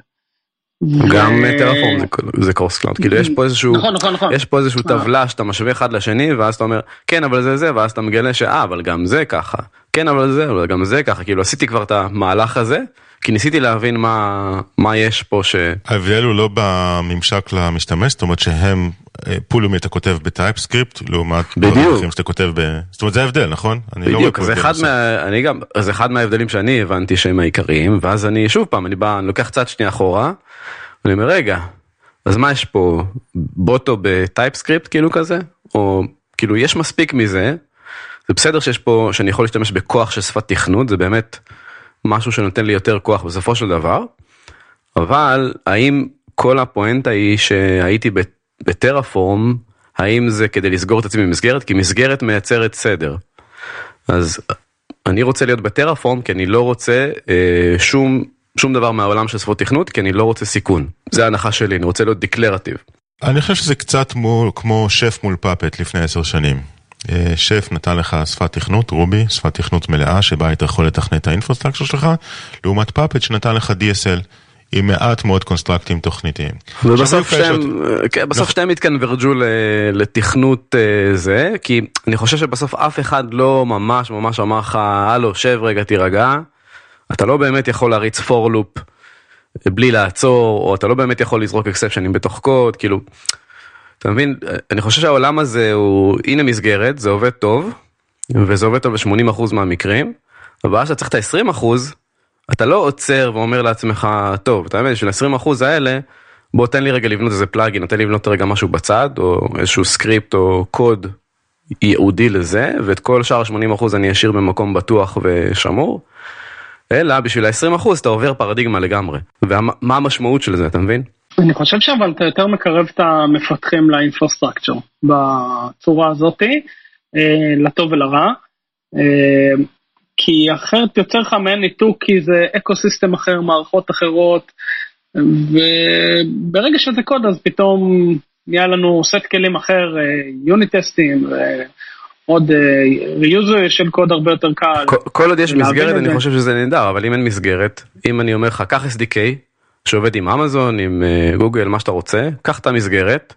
גם Terraform זה cross cloud כאילו יש פה איזשהו נכון, נכון, נכון. יש פה איזשהו טבלה שאתה משווה אחד לשני ואז אתה אומר כן אבל זה זה ואז אתה מגלה שאה אבל גם זה ככה כן אבל זה אבל גם זה ככה כאילו עשיתי כבר את המהלך הזה כי ניסיתי להבין מה, מה יש פה ש... ההבדל הוא לא בממשק למשתמש, זאת אומרת שהם, אה, פולומי אתה כותב בטייפסקריפט, לעומת בדיוק. שאתה כותב ב... זאת אומרת זה ההבדל, נכון? לא בדיוק, לא זה, אחד מה... אני גם... זה אחד מההבדלים שאני הבנתי שהם העיקריים, ואז אני שוב פעם, אני בא, אני לוקח צד שנייה אחורה, אני אומר רגע, אז מה יש פה, בוטו בטייפסקריפט כאילו כזה? או כאילו יש מספיק מזה, זה בסדר שיש פה, שאני יכול להשתמש בכוח של שפת תכנות, זה באמת... משהו שנותן לי יותר כוח בסופו של דבר, אבל האם כל הפואנטה היא שהייתי בטרפורם, האם זה כדי לסגור את עצמי במסגרת? כי מסגרת מייצרת סדר. אז אני רוצה להיות בטרפורם כי אני לא רוצה אה, שום, שום דבר מהעולם של שפות תכנות, כי אני לא רוצה סיכון. זה ההנחה שלי, אני רוצה להיות דקלרטיב. אני חושב שזה קצת מול, כמו שף מול פאפט לפני עשר שנים. אה, שף נתן לך שפת תכנות, רובי, שפת תכנות מלאה שבה היית יכול לתכנת את האינפרסטרקציה שלך, לעומת פאפט שנתן לך DSL. עם מעט מאוד קונסטרקטים תוכניתיים. ובסוף שהם, כן, בסוף שניהם התקנברג'ו לתכנות אה, זה, כי אני חושב שבסוף אף אחד לא ממש ממש אמר לך, הלו, שב רגע, תירגע. אתה לא באמת יכול להריץ for loop בלי לעצור, או אתה לא באמת יכול לזרוק exception ים בתוך קוד, כאילו, אתה מבין? אני חושב שהעולם הזה הוא, הנה מסגרת, זה עובד טוב, וזה עובד טוב ב-80% מהמקרים. הבעיה שאתה צריך את ה-20%, אתה לא עוצר ואומר לעצמך, טוב, אתה מבין, בשביל ה-20% האלה, בוא תן לי רגע לבנות איזה plugin, תן לי לבנות רגע משהו בצד, או איזשהו סקריפט או קוד ייעודי לזה, ואת כל שאר ה-80% אני אשאיר במקום בטוח ושמור. אלא בשביל ה-20% אתה עובר פרדיגמה לגמרי. ומה המשמעות של זה, אתה מבין? אני חושב שאבל אתה יותר מקרב את המפתחים ל infrastructure בצורה הזאתי, אה, לטוב ולרע. אה, כי אחרת יוצר לך מעין ניתוק כי זה ecosystem אחר, מערכות אחרות, וברגע שזה קוד אז פתאום נהיה לנו סט כלים אחר, unit test ים, עוד ריוז של קוד הרבה יותר קל. כל עוד יש מסגרת אני חושב שזה נהדר, אבל אם אין מסגרת, אם אני אומר לך, קח SDK, שעובד עם אמזון, עם גוגל, מה שאתה רוצה, קח את המסגרת,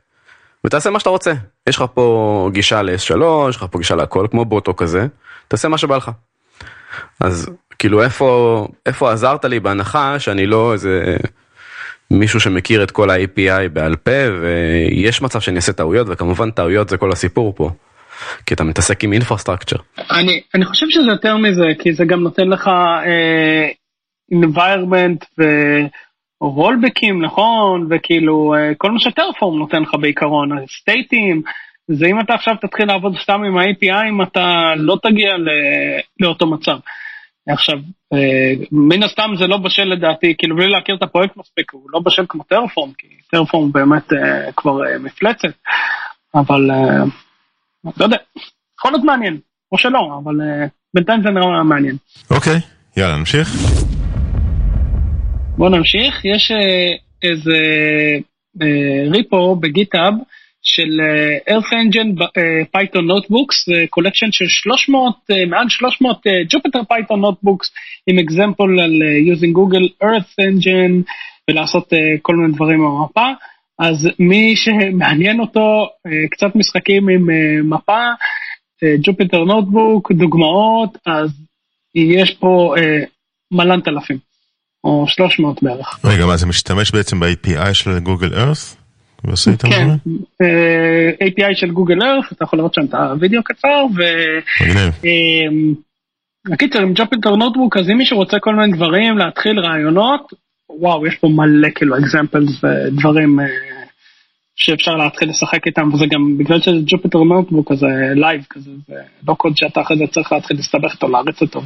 ותעשה מה שאתה רוצה. יש לך פה גישה ל-S3, יש לך פה גישה להכל, כמו באותו כזה, תעשה מה שבא לך. אז כאילו איפה, איפה עזרת לי בהנחה שאני לא איזה מישהו שמכיר את כל ה-API בעל פה ויש מצב שאני אעשה טעויות וכמובן טעויות זה כל הסיפור פה. כי אתה מתעסק עם אינפרסטרקצ'ר. אני, אני חושב שזה יותר מזה כי זה גם נותן לך אה, environment ורולבקים נכון וכאילו אה, כל מה שטרפורם נותן לך בעיקרון סטייטים זה אם אתה עכשיו תתחיל לעבוד סתם עם ה-API אתה לא תגיע לאותו מצב. עכשיו, אה, מן הסתם זה לא בשל לדעתי, כאילו בלי להכיר את הפרויקט מספיק, הוא לא בשל כמו טרפורם, כי טרפורם באמת אה, כבר מפלצת, אבל לא יודע, יכול להיות מעניין, או שלא, אבל בינתיים זה נראה מעניין. אוקיי, יאללה, נמשיך. בוא נמשיך, יש איזה repo ב GitHub, של אה, Earth Engine Python Notebooks, זה collection של 300, uh, אה, מעל 300 uh, Jupyter Python Notebooks עם example על using Google Earth Engine ולעשות כל מיני דברים במפה. אז מי שמעניין אותו, קצת משחקים עם מפה, Jupyter Notebook, דוגמאות, אז יש פה מלנת אלפים, או 300 בערך. רגע, מה זה משתמש בעצם ב-API של Google Earth? ועושה איתם כן, uh, API של גוגל ארף, אתה יכול לראות שם את הוידאו קצר, ו... הקיצר עם Jupyter Notebook, אז אם מישהו רוצה כל מיני דברים, להתחיל רעיונות, וואו, יש פה מלא כאילו examples ודברים uh, שאפשר להתחיל לשחק איתם, וזה גם בגלל שזה Jupyter Notebook כזה live כזה, ולא קוד שאתה אחרי זה צריך להתחיל להסתבך איתו, להריץ אותו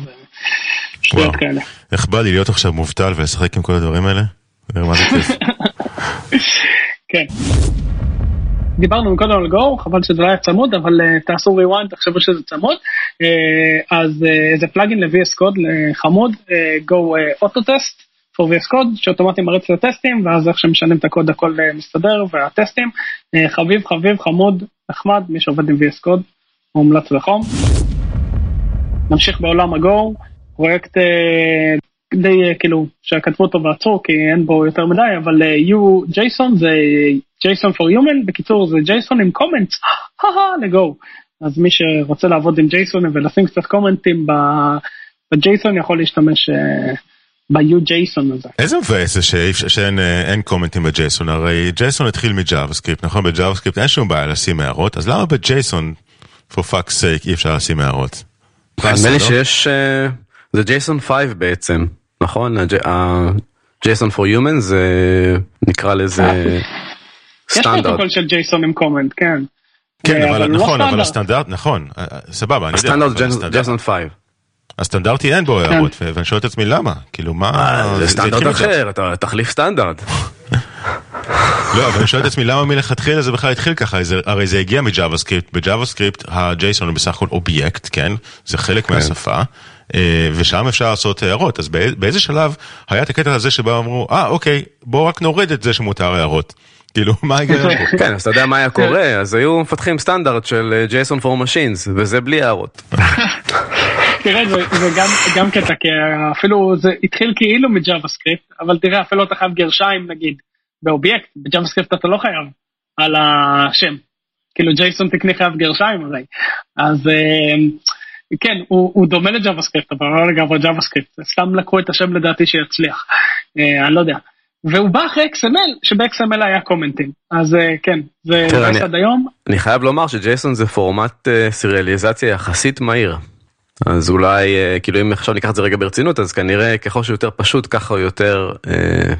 ושטויות כאלה. איך בא לי להיות עכשיו מובטל ולשחק עם כל הדברים האלה? אה, כן. דיברנו קודם על Go, חבל שזה לא היה צמוד, אבל uh, תעשו rewind, תחשבו שזה צמוד. Uh, אז uh, זה plugin ל-VS Code חמוד, go אוטוטסט, for vs Code, שאוטומטי מריץ לטסטים, ואז איך שמשנים את הקוד הכל אה, מסתדר, והטסטים. אה, חביב, חביב, חמוד, נחמד, מי שעובד עם VS Code, מומלץ בחום. נמשיך בעולם הגו, פרויקט אה, די כאילו שכתבו אותו ועצרו כי אין בו יותר מדי אבל you JSON זה JSON for human בקיצור זה JSON עם קומנט לגו אז מי שרוצה לעבוד עם JSON ולשים קצת comment ים ב JSON יכול להשתמש ב-U JSON הזה. איזה מבאס זה שאין אה, comment ים ב JSON הרי JSON התחיל מ JavaScript נכון ב JavaScript אין שום בעיה לשים הערות אז למה ב JSON for fuck's sake אי אפשר לשים הערות. נדמה לי שיש זה JSON 5 בעצם נכון JSON for human זה נקרא לזה סטנדרט. יש פרוטוקול של JSON עם comment כן. כן אבל לא נכון אבל הסטנדרט נכון אה, אה, סבבה. הסטנדרט JSON 5. הסטנדרטי אין בו הערות כן. ואני שואל את עצמי למה כאילו מה אה, זה סטנדרט אחר אתה תחליף סטנדרט. לא, אבל אני שואל את עצמי למה מלכתחילה זה בכלל התחיל ככה, הרי זה הגיע מ JavaScript, ב JavaScript ה JSON הוא בסך הכל אובייקט, כן? זה חלק כן. מהשפה, אה, ושם אפשר לעשות הערות, אז באיזה שלב היה את הקטע הזה שבאו אמרו, אה אוקיי, בואו רק נוריד את זה שמותר הערות. כאילו מה ההיגיון פה? כן, אז אתה יודע מה היה קורה, אז היו מפתחים סטנדרט של JSON for machines, וזה בלי הערות. תראה, זה גם קטע, כי אפילו זה התחיל כאילו מ JavaScript, אבל תראה, אפילו אתה חייב גרשיים נגיד, באובייקט, ב JavaScript אתה לא חייב על השם. כאילו JSON תקני חייב גרשיים הרי. אז אה, כן, הוא, הוא דומה ל-JavaScript, אבל לא לגמרי JavaScript. סתם לקחו את השם לדעתי שיצליח. אה, אני לא יודע. והוא בא אחרי XML, שב-XML היה comment ים. אז אה, כן, זה עד היום. אני חייב לומר שג'ייסון זה פורמט סיריאליזציה יחסית מהיר. אז אולי אה, כאילו אם עכשיו ניקח את זה רגע ברצינות אז כנראה ככל שהוא יותר פשוט ככה הוא יותר אה,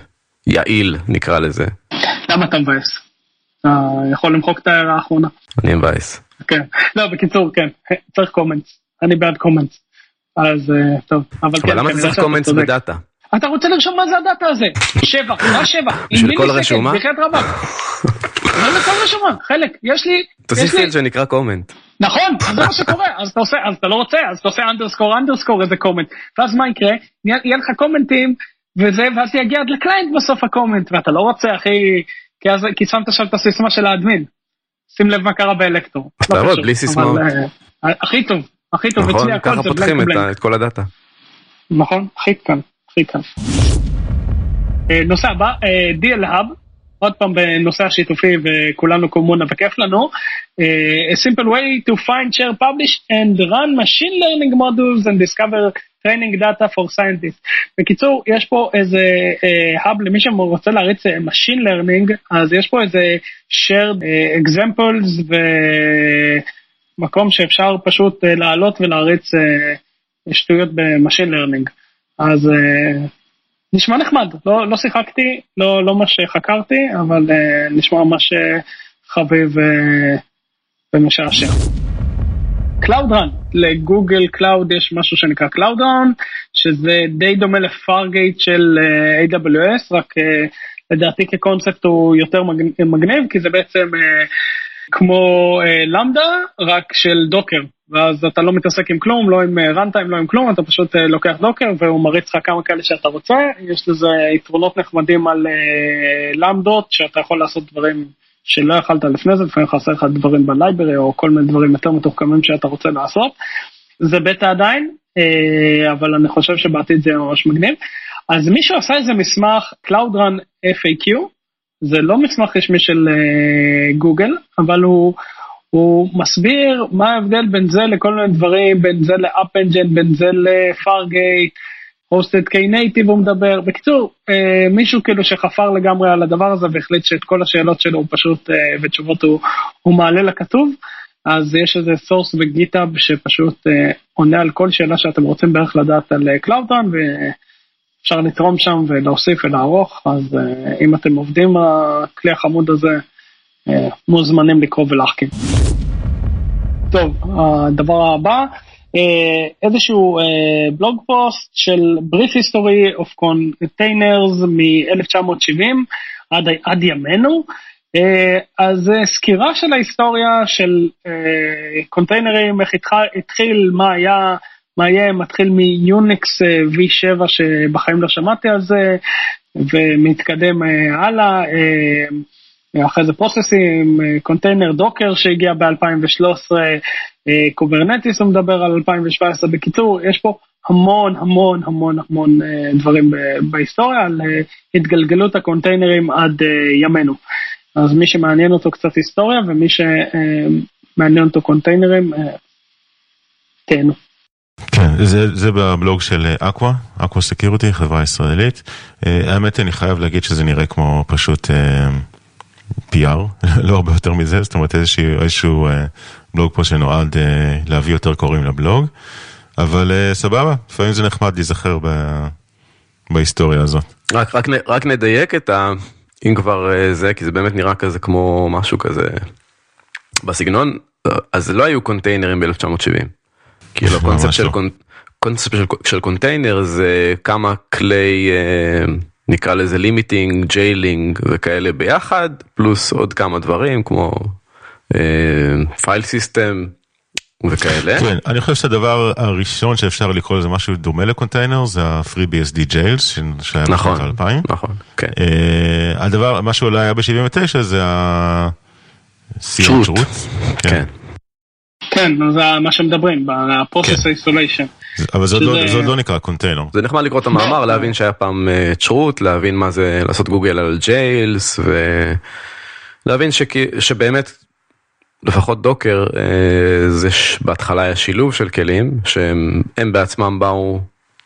יעיל נקרא לזה. למה אתה מבאס? אתה יכול למחוק את ההערה האחרונה. אני מבאס. כן. לא, בקיצור, כן, צריך comments. אני בעד comments. אז אה, טוב, אבל כן, אבל למה אתה כנראה צריך צודק. ב-data? אתה רוצה לרשום מה זה ה-data הזה? שבע, מה שבע? בשביל כל רשומה? בחייאת רבאק. לא לכל רשומה, חלק, יש לי, תוסיף לי, field שנקרא comment. נכון, זה מה שקורה, אז אתה עושה, אז אתה לא רוצה, אז אתה עושה underscore underscore איזה comment, ואז מה יקרה? יהיה לך comment ים, וזה, ואז יגיע עד ל-client בסוף ה-comment, ואתה לא רוצה, אחי, כי אז, כי שמת שם את הסיסמה של האדמין. שים לב מה קרה באלקטור. לא לעבוד חשוב, בלי סיסמאות. אה, הכי טוב, הכי טוב, נכון? ככה פותחים את כל הדאטה. נכון, הכי קל, קל. אה, נושא הבא, אה, DL Hub, עוד פעם בנושא השיתופי וכולנו קומונה וכיף לנו. אה, a simple way to find, share, publish and run machine learning modules and discover training data for scientists. בקיצור, יש פה איזה אה, hub למי שרוצה להריץ אה, machine learning, אז יש פה איזה shared אה, examples ומקום שאפשר פשוט אה, לעלות ולהריץ אה, שטויות ב-machine learning. אז אה, נשמע נחמד, לא, לא שיחקתי, לא, לא מה שחקרתי, אבל אה, נשמע ממש חביב ומשעשע. Cloud Run, ל-Google Cloud יש משהו שנקרא Cloud Run, שזה די דומה ל-Fargate של אה, AWS, רק אה, לדעתי כקונספט הוא יותר מגניב, כי זה בעצם אה, כמו אה, Lambda, רק של Docker. ואז אתה לא מתעסק עם כלום, לא עם runtime, לא עם כלום, אתה פשוט אה, לוקח Docker והוא מריץ לך כמה כאלה שאתה רוצה. יש לזה יתרונות נחמדים על אה, Lambda ות, שאתה יכול לעשות דברים שלא יכלת לפני זה, לפעמים חסר לך דברים ב-library או כל מיני דברים יותר מתוחכמים שאתה רוצה לעשות. זה בטא עדיין, אה, אבל אני חושב שבעתיד זה יהיה ממש מגניב. אז מישהו עשה איזה מסמך Cloud Run FAQ, זה לא מסמך רשמי של אה, גוגל, אבל הוא, הוא מסביר מה ההבדל בין זה לכל מיני דברים, בין זה ל-App Engine, בין זה ל-Fargate, hosted Knative הוא מדבר. בקיצור, אה, מישהו כאילו שחפר לגמרי על הדבר הזה והחליט שאת כל השאלות שלו הוא פשוט, אה, ותשובות הוא, הוא מעלה לכתוב. אז יש איזה source ב-GitHub שפשוט אה, עונה על כל שאלה שאתם רוצים בערך לדעת על אה, ואפשר לתרום שם ולהוסיף ולערוך, אז אה, אם אתם עובדים בכלי החמוד הזה, אה, מוזמנים לקרוא ולהחכים. טוב, הדבר הבא, אה, איזשהו blog post של Brief History of Containers מ-1970 עד, עד ימינו. אז סקירה של ההיסטוריה של קונטיינרים, איך התח- התחיל, מה היה, מה יהיה, מתחיל מ-Unix אה, V7 שבחיים לא שמעתי על זה, ומתקדם אה, הלאה. אה, אחרי זה process ים, container Docker שהגיע ב-2013, Kubernetes הוא מדבר על 2017. בקיצור, יש פה המון המון המון המון דברים בהיסטוריה על התגלגלות הקונטיינרים עד ימינו. אז מי שמעניין אותו קצת היסטוריה ומי שמעניין אותו קונטיינרים, תהנו. כן, זה, זה בבלוג של אקווה, אקווה סקיורטי, חברה ישראלית. אה, האמת, אני חייב להגיד שזה נראה כמו פשוט אה, PR, לא הרבה יותר מזה, זאת אומרת איזשהו, איזשהו אה, בלוג פה שנועד אה, להביא יותר קוראים לבלוג, אבל אה, סבבה, לפעמים זה נחמד להיזכר בהיסטוריה הזאת. רק, רק, רק נדייק את ה... אם כבר אה, זה, כי זה באמת נראה כזה כמו משהו כזה בסגנון, אז לא היו קונטיינרים ב-1970. כאילו ממש קונספט של, לא. קונ... קונספט של, של קונטיינר זה כמה כלי אה, נקרא לזה limiting, jailing וכאלה ביחד, פלוס עוד כמה דברים כמו file system וכאלה. כן, אני חושב שהדבר הראשון שאפשר לקרוא לזה משהו דומה ל-container זה ה-FreeBSD Jails שהיה נכון, בשנות 2000. נכון, כן. אה, הדבר, מה שאולי היה ב-79 זה ה... chroot. chroot. כן. כן, זה מה שמדברים, ב-process כן. isolation. אבל זה עוד לא- שזה- זה עוד לא נקרא קונטיינר. זה נחמד לקרוא את המאמר, להבין שהיה פעם אה, chroot, להבין מה זה לעשות גוגל על jails, ולהבין שכי- שבאמת, לפחות דוקר, אה, זה ש- בהתחלה היה שילוב של כלים, שהם הם בעצמם באו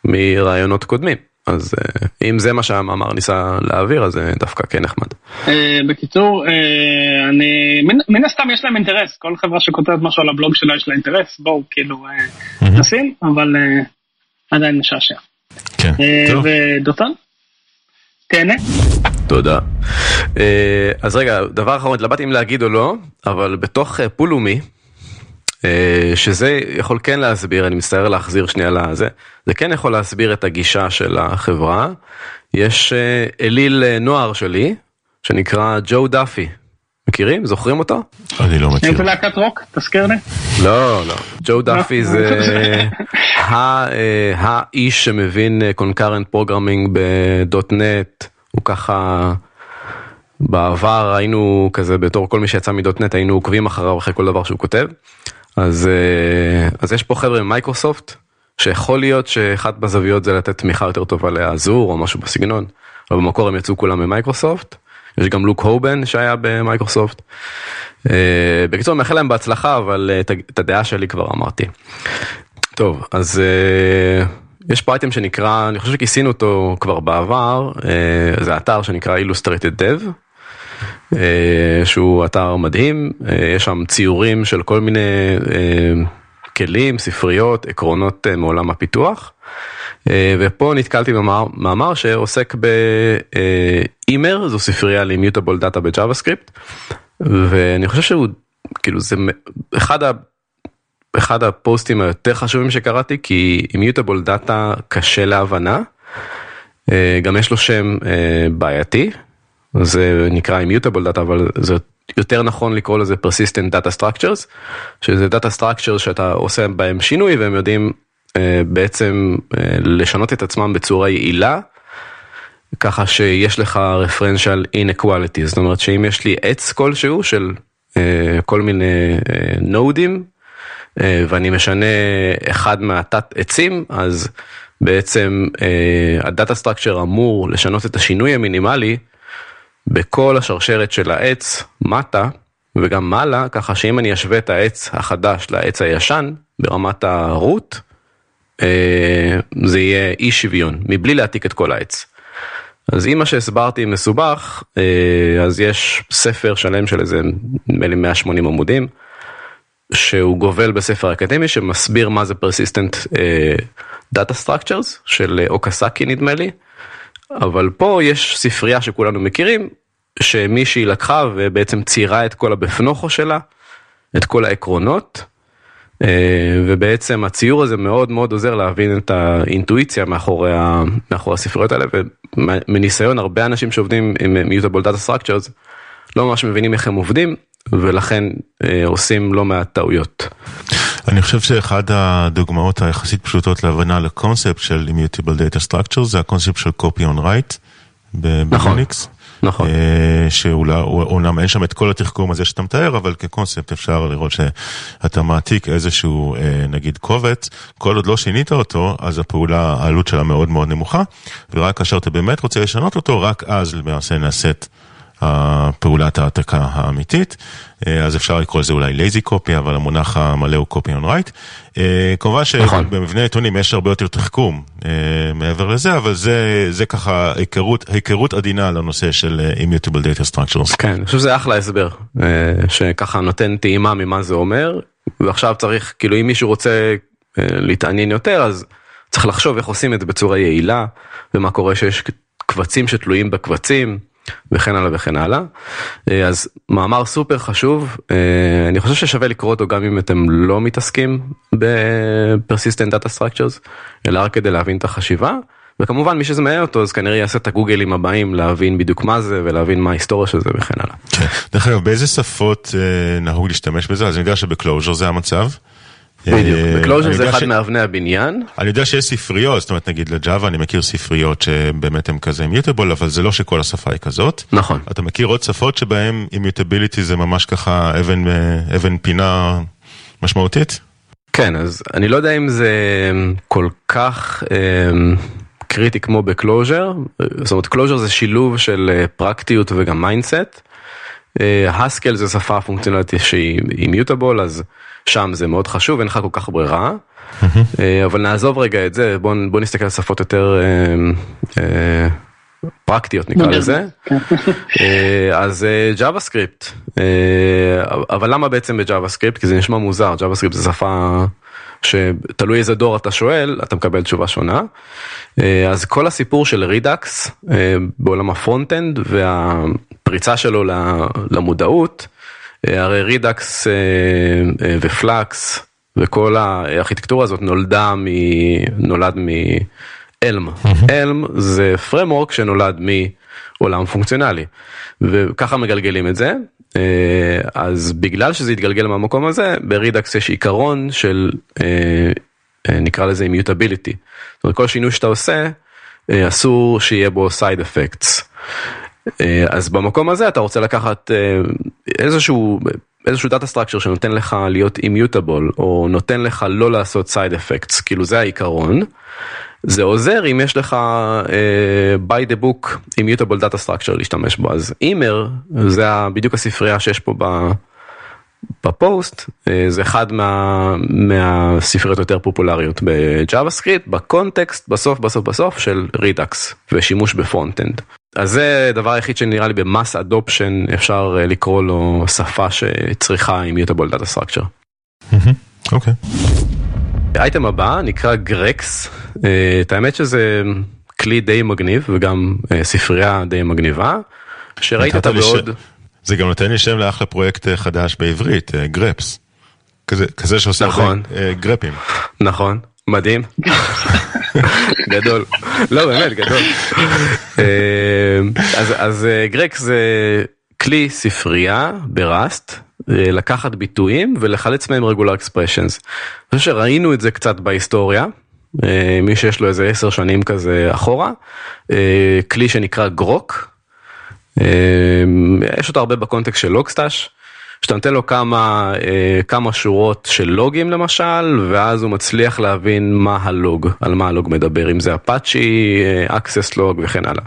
מרעיונות קודמים. אז אה, אם זה מה שהמאמר ניסה להעביר, אז זה דווקא כן נחמד. אה, בקיצור, אה, אני, מן- מן הסתם יש להם אינטרס, כל חברה שכותבת משהו על הבלוג שלה יש לה אינטרס, בואו כאילו אה, נשים, אבל אה, עדיין משעשע. כן, אה, טוב. ודותן? תהנה. תודה. אה, אז רגע, דבר אחרון, התלבטתי אם להגיד או לא, אבל בתוך אה, פולומי, אה, שזה יכול כן להסביר, אני מצטער להחזיר שנייה לזה, זה כן יכול להסביר את הגישה של החברה. יש אה, אליל אה, נוער שלי, שנקרא ג'ו דאפי. מכירים? זוכרים אותו? אני לא מכיר. איזה להקת רוק? תזכיר לי. לא, לא. ג'ו דאפי זה ה- אה, האיש שמבין concurrent programming ב-.NET, הוא ככה, בעבר היינו כזה בתור כל מי שיצא מדוטנט היינו עוקבים אחריו אחרי כל דבר שהוא כותב. אז, אה, אז יש פה חבר'ה מ-Microsoft, שיכול להיות שאחת בזוויות זה לתת תמיכה יותר טובה ל-Azure או משהו בסגנון, אבל במקור הם יצאו כולם מ-Microsoft. יש גם Luke Hoban שהיה ב-Microsoft. אה, בקיצור, מאחל להם בהצלחה, אבל אה, את הדעה שלי כבר אמרתי. טוב, אז יש פה אייטם שנקרא, אני חושב שכיסינו אותו כבר בעבר, זה אתר שנקרא Illustrated Dev, שהוא אתר מדהים, אה, יש שם ציורים של כל מיני אה, כלים, ספריות, עקרונות אה, מעולם הפיתוח. אה, ופה נתקלתי במאמר שעוסק ב-Immer, זו ספרייה ל-Immutable Data ב-JavaScript, ואני חושב שהוא, כאילו זה אחד ה... אחד הפוסטים היותר חשובים שקראתי כי Immutable Data קשה להבנה, אה, גם יש לו שם אה, בעייתי, זה נקרא Immutable Data אבל זה יותר נכון לקרוא לזה Persistent Data Structures, שזה Data Structures שאתה עושה בהם שינוי והם יודעים אה, בעצם אה, לשנות את עצמם בצורה יעילה. ככה שיש לך referential inequality, זאת אומרת שאם יש לי עץ כלשהו של אה, כל מיני אה, node ים, אה, ואני משנה אחד מהתת עצים, אז בעצם ה-data structure אמור לשנות את השינוי המינימלי בכל השרשרת של העץ מטה וגם מעלה, ככה שאם אני אשווה את העץ החדש לעץ הישן ברמת ה-root, אה, זה יהיה אי שוויון, מבלי להעתיק את כל העץ. אז אם מה שהסברתי מסובך, אה, אז יש ספר שלם של איזה נדמה לי 180 עמודים, שהוא גובל בספר אקדמי שמסביר מה זה persistent אה, data structures של אוקסקי נדמה לי, אבל פה יש ספרייה שכולנו מכירים, שמישהי לקחה ובעצם ציירה את כל הבפנוכו שלה, את כל העקרונות, אה, ובעצם הציור הזה מאוד מאוד עוזר להבין את האינטואיציה מאחורי, ה, מאחורי הספריות האלה, ומניסיון הרבה אנשים שעובדים עם mutable data structures לא ממש מבינים איך הם עובדים, ולכן אה, עושים לא מעט טעויות. אני חושב שאחד הדוגמאות היחסית פשוטות להבנה לקונספט של Immutable Data Structure זה הקונספט של copy on write נכון. בליניקס. נכון. אה, שאומנם אין שם את כל התחכום הזה שאתה מתאר, אבל כקונספט אפשר לראות שאתה מעתיק איזשהו אה, נגיד קובץ, כל עוד לא שינית אותו, אז הפעולה, העלות שלה מאוד מאוד נמוכה, ורק כאשר אתה באמת רוצה לשנות אותו, רק אז למעשה נעשית פעולת ההעתקה האמיתית, אה, אז אפשר לקרוא לזה אולי lazy copy, אבל המונח המלא הוא on write. אה, כמובן נכון. שבמבנה עיתונים יש הרבה יותר תחכום אה, מעבר לזה, אבל זה, זה ככה היכרות, היכרות עדינה לנושא של immutable data structures. כן, אני חושב שזה אחלה הסבר, אה, שככה נותן טעימה ממה זה אומר, ועכשיו צריך, כאילו אם מישהו רוצה להתעניין יותר, אז צריך לחשוב איך עושים את זה בצורה יעילה, ומה קורה שיש קבצים שתלויים בקבצים, וכן הלאה וכן הלאה. אה, אז מאמר סופר חשוב, אה, אני חושב ששווה לקרוא אותו גם אם אתם לא מתעסקים ב-persistent data structures, אלא רק כדי להבין את החשיבה. וכמובן מי שזה מעניין אותו אז כנראה יעשה את הגוגלים הבאים להבין בדיוק מה זה ולהבין מה ההיסטוריה של זה וכן הלאה. כן. דרך אגב, באיזה שפות אה, נהוג להשתמש בזה? אז אני יודע שב-Clojure זה המצב. בדיוק, אה, ב-Clojure אני זה אחד ש- מאבני הבניין. אני יודע שיש ספריות, זאת אומרת נגיד ל-Java אני מכיר ספריות שבאמת הן כזה immutable, אבל זה לא שכל השפה היא כזאת. נכון. אתה מכיר עוד שפות שבהן immutability זה ממש ככה אבן, אה, אבן פינה משמעותית? כן אז אני לא יודע אם זה כל כך אה, קריטי כמו ב-Clojure, זאת אומרת Clojure זה שילוב של אה, פרקטיות וגם mindset. Haskell זה שפה פונקציונלית שהיא immutable אז שם זה מאוד חשוב אין לך כל כך ברירה. אבל נעזוב רגע את זה, בוא, בוא נסתכל על שפות יותר פרקטיות נקרא לזה. כן. אז JavaScript, אבל למה בעצם ב-JavaScript? כי זה נשמע מוזר, JavaScript זה שפה שתלוי איזה דור אתה שואל, אתה מקבל תשובה שונה. אז כל הסיפור של Redux בעולם ה-front-end והפריצה שלו למודעות, הרי Redux ו-Flux וכל הארכיטקטורה הזאת נולדה מ... נולד מ-Elm. Elm זה framework שנולד מעולם פונקציונלי וככה מגלגלים את זה. אז בגלל שזה התגלגל מהמקום הזה ב-Redux יש עיקרון של נקרא לזה אומרת כל שינוי שאתה עושה אסור שיהיה בו side effects. אז במקום הזה אתה רוצה לקחת איזשהו איזשהו data structure שנותן לך להיות immutable או נותן לך לא לעשות side effects כאילו זה העיקרון. זה עוזר אם יש לך uh, by the book immutable data structure להשתמש בו אז Immer זה בדיוק הספרייה שיש פה בפוסט זה אחד מה, מהספריות יותר פופולריות ב-JavaScript בקונטקסט בסוף בסוף בסוף של Redux ושימוש ב-front-end. אז זה הדבר היחיד שנראה לי ב-mass adoption אפשר לקרוא לו שפה שצריכה immutable data structure. אוקיי. האייטם הבא נקרא גרקס, את האמת שזה כלי די מגניב וגם ספרייה די מגניבה, שראית אותה בעוד... זה גם נותן לי שם לאחלה פרויקט חדש בעברית, גרפס. כזה, כזה שעושה נכון. גרפים. נכון, מדהים. גדול. לא באמת גדול. אז, אז גרקס זה כלי ספרייה בראסט לקחת ביטויים ולחלץ מהם רגולר אקספרשנס. אני חושב שראינו את זה קצת בהיסטוריה. מי שיש לו איזה עשר שנים כזה אחורה, כלי שנקרא גרוק, יש אותו הרבה בקונטקסט של לוגסטאש, שאתה נותן לו כמה, כמה שורות של לוגים למשל, ואז הוא מצליח להבין מה הלוג, על מה הלוג מדבר, אם זה אפאצ'י, access log וכן הלאה.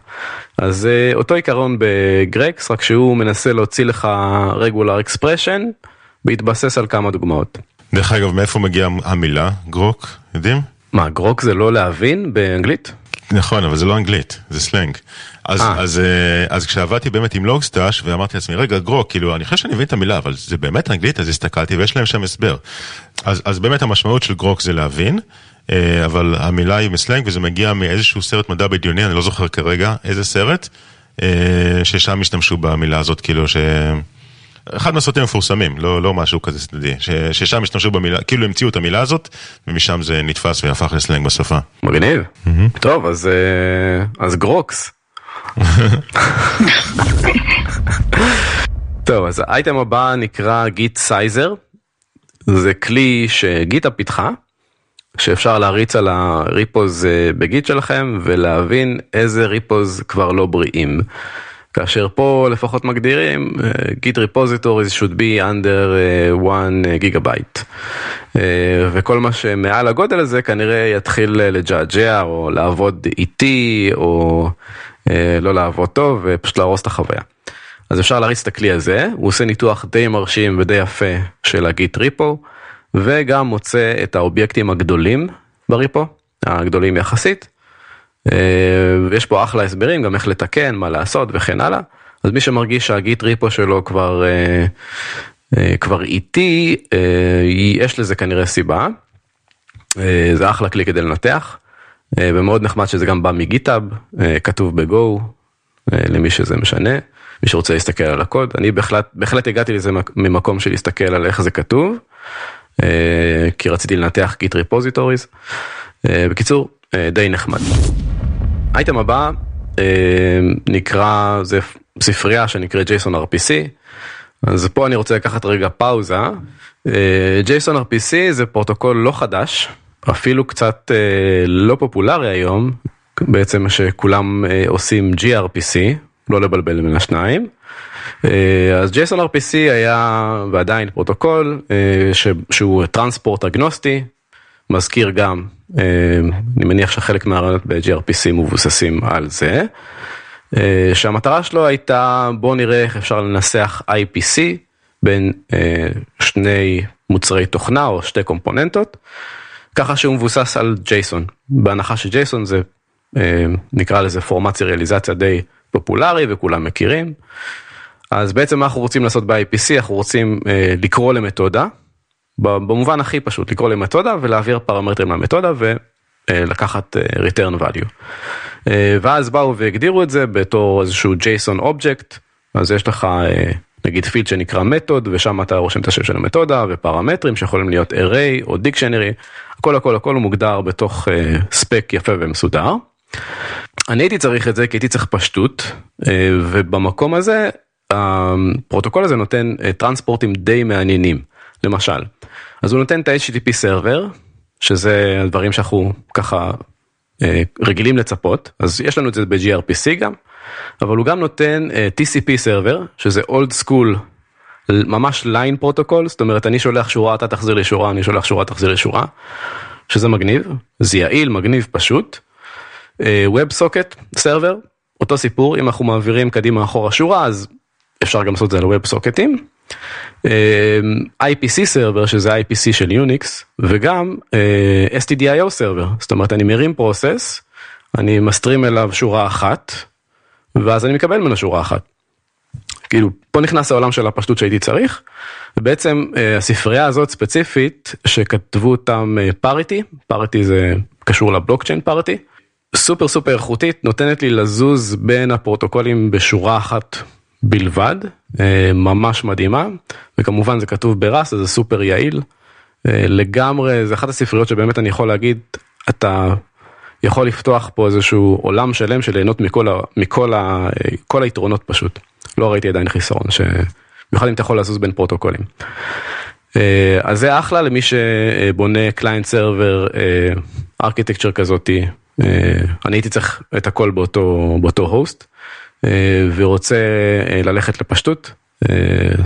אז אותו עיקרון בגרקס, רק שהוא מנסה להוציא לך regular expression, בהתבסס על כמה דוגמאות. דרך אגב, מאיפה מגיעה המילה גרוק, יודעים? מה, grok זה לא להבין באנגלית? נכון, אבל זה לא אנגלית, זה סלנג. אז, אז, אז כשעבדתי באמת עם Logstash ואמרתי לעצמי, רגע, grok, כאילו, אני חושב שאני מבין את המילה, אבל זה באמת אנגלית, אז הסתכלתי ויש להם שם הסבר. אז, אז באמת המשמעות של grok זה להבין, אבל המילה היא מסלנג וזה מגיע מאיזשהו סרט מדע בדיוני, אני לא זוכר כרגע איזה סרט, ששם השתמשו במילה הזאת, כאילו ש... אחד מהסרטים המפורסמים, לא, לא משהו כזה צדדי, ששם השתמשו במילה, כאילו המציאו את המילה הזאת, ומשם זה נתפס והפך לסלנג בשפה. מגניב. Mm-hmm. טוב, אז, אז גרוקס. טוב, אז האייטם הבא נקרא git-sizer. זה כלי שגיטהאב פיתחה, שאפשר להריץ על ה-repos ב-Git שלכם ולהבין איזה repos כבר לא בריאים. כאשר פה לפחות מגדירים Git repositories should be under 1 גיגאבייט וכל מה שמעל הגודל הזה כנראה יתחיל לג'עג'ע או לעבוד איטי או לא לעבוד טוב ופשוט להרוס את החוויה. אז אפשר להריץ את הכלי הזה, הוא עושה ניתוח די מרשים ודי יפה של ה-Git repo וגם מוצא את האובייקטים הגדולים ב-repo, הגדולים יחסית. ויש פה אחלה הסברים גם איך לתקן מה לעשות וכן הלאה אז מי שמרגיש שהגיט ריפו שלו כבר כבר איטי יש לזה כנראה סיבה. זה אחלה כלי כדי לנתח ומאוד נחמד שזה גם בא מגיטאב כתוב בגו למי שזה משנה מי שרוצה להסתכל על הקוד אני בהחלט בהחלט הגעתי לזה ממקום של להסתכל על איך זה כתוב כי רציתי לנתח גיט ריפוזיטוריז. בקיצור די נחמד. האייטם הבא נקרא, זה ספרייה שנקראת JSON RPC, אז פה אני רוצה לקחת רגע פאוזה. JSON RPC זה פרוטוקול לא חדש, אפילו קצת לא פופולרי היום, בעצם שכולם עושים gRPC, לא לבלבל בין השניים. אז JSON RPC היה ועדיין פרוטוקול שהוא טרנספורט אגנוסטי, מזכיר גם, אני מניח שחלק מהרעיונות ב-gRPC מבוססים על זה, שהמטרה שלו הייתה בוא נראה איך אפשר לנסח IPC בין שני מוצרי תוכנה או שתי קומפוננטות, ככה שהוא מבוסס על ג'ייסון, בהנחה שג'ייסון זה אה, נקרא לזה פורמט סריאליזציה די פופולרי וכולם מכירים. אז בעצם מה אנחנו רוצים לעשות ב-IPC אנחנו רוצים אה, לקרוא למתודה במובן הכי פשוט לקרוא למתודה ולהעביר פרמטרים למתודה ולקחת return value. ואז באו והגדירו את זה בתור איזשהו JSON object אז יש לך נגיד פילד שנקרא מתוד ושם אתה רושם את השם של המתודה ופרמטרים שיכולים להיות array או דיקשנרי הכל הכל הכל מוגדר בתוך ספק יפה ומסודר. אני הייתי צריך את זה כי הייתי צריך פשטות ובמקום הזה הפרוטוקול הזה נותן transportים די מעניינים למשל אז הוא נותן את ה-HTTP server שזה הדברים שאנחנו ככה רגילים לצפות אז יש לנו את זה ב-gRPC גם אבל הוא גם נותן TCP server שזה old school ממש line protocol זאת אומרת אני שולח שורה אתה תחזיר לי שורה אני שולח שורה תחזיר לי שורה שזה מגניב זה יעיל מגניב פשוט. WebSocket סרבר אותו סיפור אם אנחנו מעבירים קדימה אחורה שורה אז אפשר גם לעשות את זה על ווב סוקטים. IPC סרבר שזה IPC של יוניקס וגם uh, STDIO סרבר זאת אומרת אני מרים פרוסס אני מסטרים אליו שורה אחת ואז אני מקבל ממנו שורה אחת. כאילו פה נכנס העולם של הפשטות שהייתי צריך ובעצם uh, הספרייה הזאת ספציפית שכתבו אותם פאריטי פאריטי זה קשור לבלוקצ'יין פאריטי סופר סופר איכותית נותנת לי לזוז בין הפרוטוקולים בשורה אחת בלבד, ממש מדהימה, וכמובן זה כתוב ברס, זה סופר יעיל. לגמרי, זה אחת הספריות שבאמת אני יכול להגיד, אתה יכול לפתוח פה איזשהו עולם שלם של ליהנות מכל, ה, מכל ה, כל היתרונות פשוט. לא ראיתי עדיין חיסרון, במיוחד אם אתה יכול לזוז בין פרוטוקולים. אז זה אחלה למי שבונה קליינט סרבר ארכיטקצ'ר כזאתי, אני הייתי צריך את הכל באותו, באותו הוסט. ורוצה ללכת לפשטות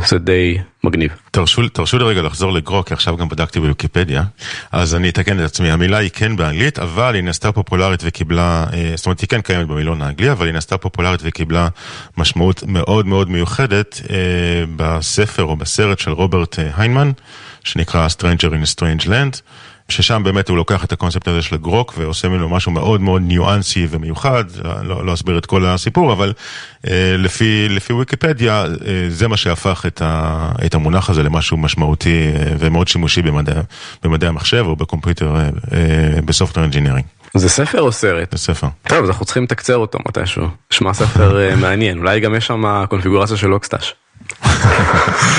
זה די מגניב. תרשו, תרשו לי רגע לחזור לגרו כי עכשיו גם בדקתי בוויקיפדיה אז אני אתקן את עצמי המילא היא כן באנגלית אבל היא נעשתה פופולרית וקיבלה זאת אומרת היא כן קיימת במילון האנגלי אבל היא נעשתה פופולרית וקיבלה משמעות מאוד מאוד מיוחדת בספר או בסרט של רוברט היינמן שנקרא Stranger in a Strange Land. ששם באמת הוא לוקח את הקונספט הזה של גרוק ועושה ממנו משהו מאוד מאוד ניואנסי ומיוחד, לא, לא אסביר את כל הסיפור, אבל אה, לפי, לפי ויקיפדיה אה, זה מה שהפך את, ה, את המונח הזה למשהו משמעותי אה, ומאוד שימושי במדעי, במדעי המחשב או ב-computer, אה, אה, בסופטר אינג'ינירינג. זה ספר או סרט? זה ספר. טוב, אז אנחנו צריכים לתקצר אותו מתישהו. נשמע ספר אה, מעניין, אולי גם יש שם קונפיגורציה של Logstash.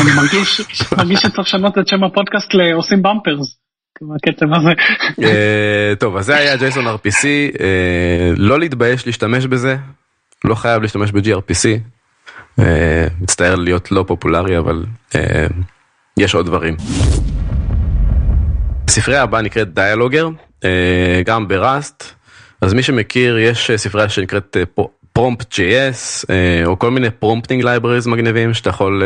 אני מרגיש שצריך לשנות את שם הפודקאסט לעושים Bumpers. הקצב הזה. טוב אז זה היה JSON RPC לא להתבייש להשתמש בזה לא חייב להשתמש ב-gRPC מצטער להיות לא פופולרי אבל יש עוד דברים. הספרייה הבאה נקראת dialoguer גם ב-Rust אז מי שמכיר יש ספרייה שנקראת Prompt JS או כל מיני prompting libraries מגניבים שאתה יכול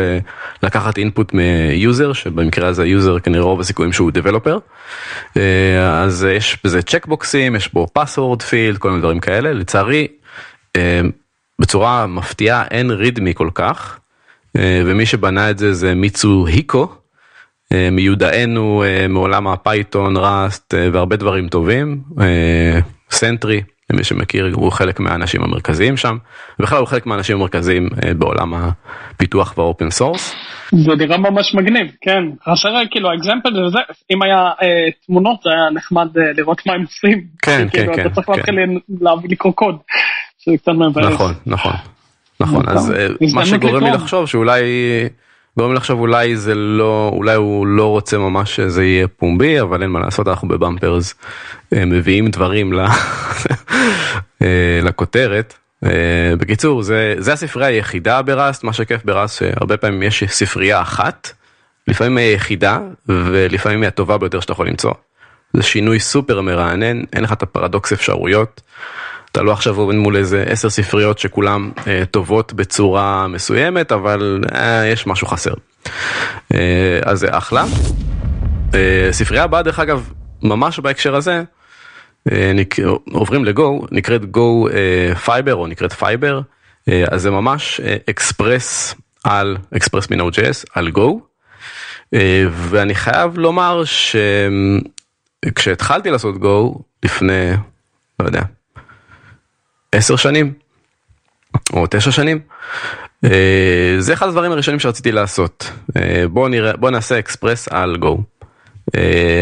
לקחת input מ-user שבמקרה הזה user כנראה רוב הסיכויים שהוא developer אז יש בזה checkboxים יש בו password field כל מיני דברים כאלה. לצערי בצורה מפתיעה אין README כל כך. ומי שבנה את זה זה Mitsuhiko מיודענו מעולם ה Python Rust והרבה דברים טובים. Sentry למי שמכיר הוא חלק מהאנשים המרכזיים שם בכלל הוא חלק מהאנשים המרכזיים בעולם הפיתוח וה open source. זה נראה ממש מגניב כן חסר כאילו ה example זה אם היה אה, תמונות זה היה נחמד אה, לראות מה הם עושים. כן כאילו, כן אתה כן. צריך כן. להתחיל לקרוא קוד. נכון נכון נכון נכון. אז אה, מה שגורם לי. לחשוב שאולי גורם לחשוב אולי זה לא אולי הוא לא רוצה ממש שזה יהיה פומבי אבל אין מה לעשות אנחנו בבמפרס אה, מביאים דברים אה, לכותרת. אה, בקיצור זה זה הספרייה היחידה בראסט מה שכיף בראסט שהרבה פעמים יש ספרייה אחת לפעמים היא היחידה ולפעמים היא הטובה ביותר שאתה יכול למצוא. זה שינוי סופר מרענן אין לך את הפרדוקס אפשרויות. אתה לא עכשיו עובד מול איזה עשר ספריות שכולם אה, טובות בצורה מסוימת אבל אה, יש משהו חסר. אה, אז זה אחלה. אה, ספרייה הבאה דרך אגב ממש בהקשר הזה אה, נק... עוברים ל Go נקראת Go Fiber או נקראת Fiber אה, אז זה ממש אקספרס על Express מ Node.js על Go. ואני חייב לומר ש... כשהתחלתי לעשות Go לפני, לא יודע, עשר שנים, או תשע שנים, אה, זה אחד הדברים הראשונים שרציתי לעשות. אה, בוא נראה, בוא נעשה אקספרס על Go.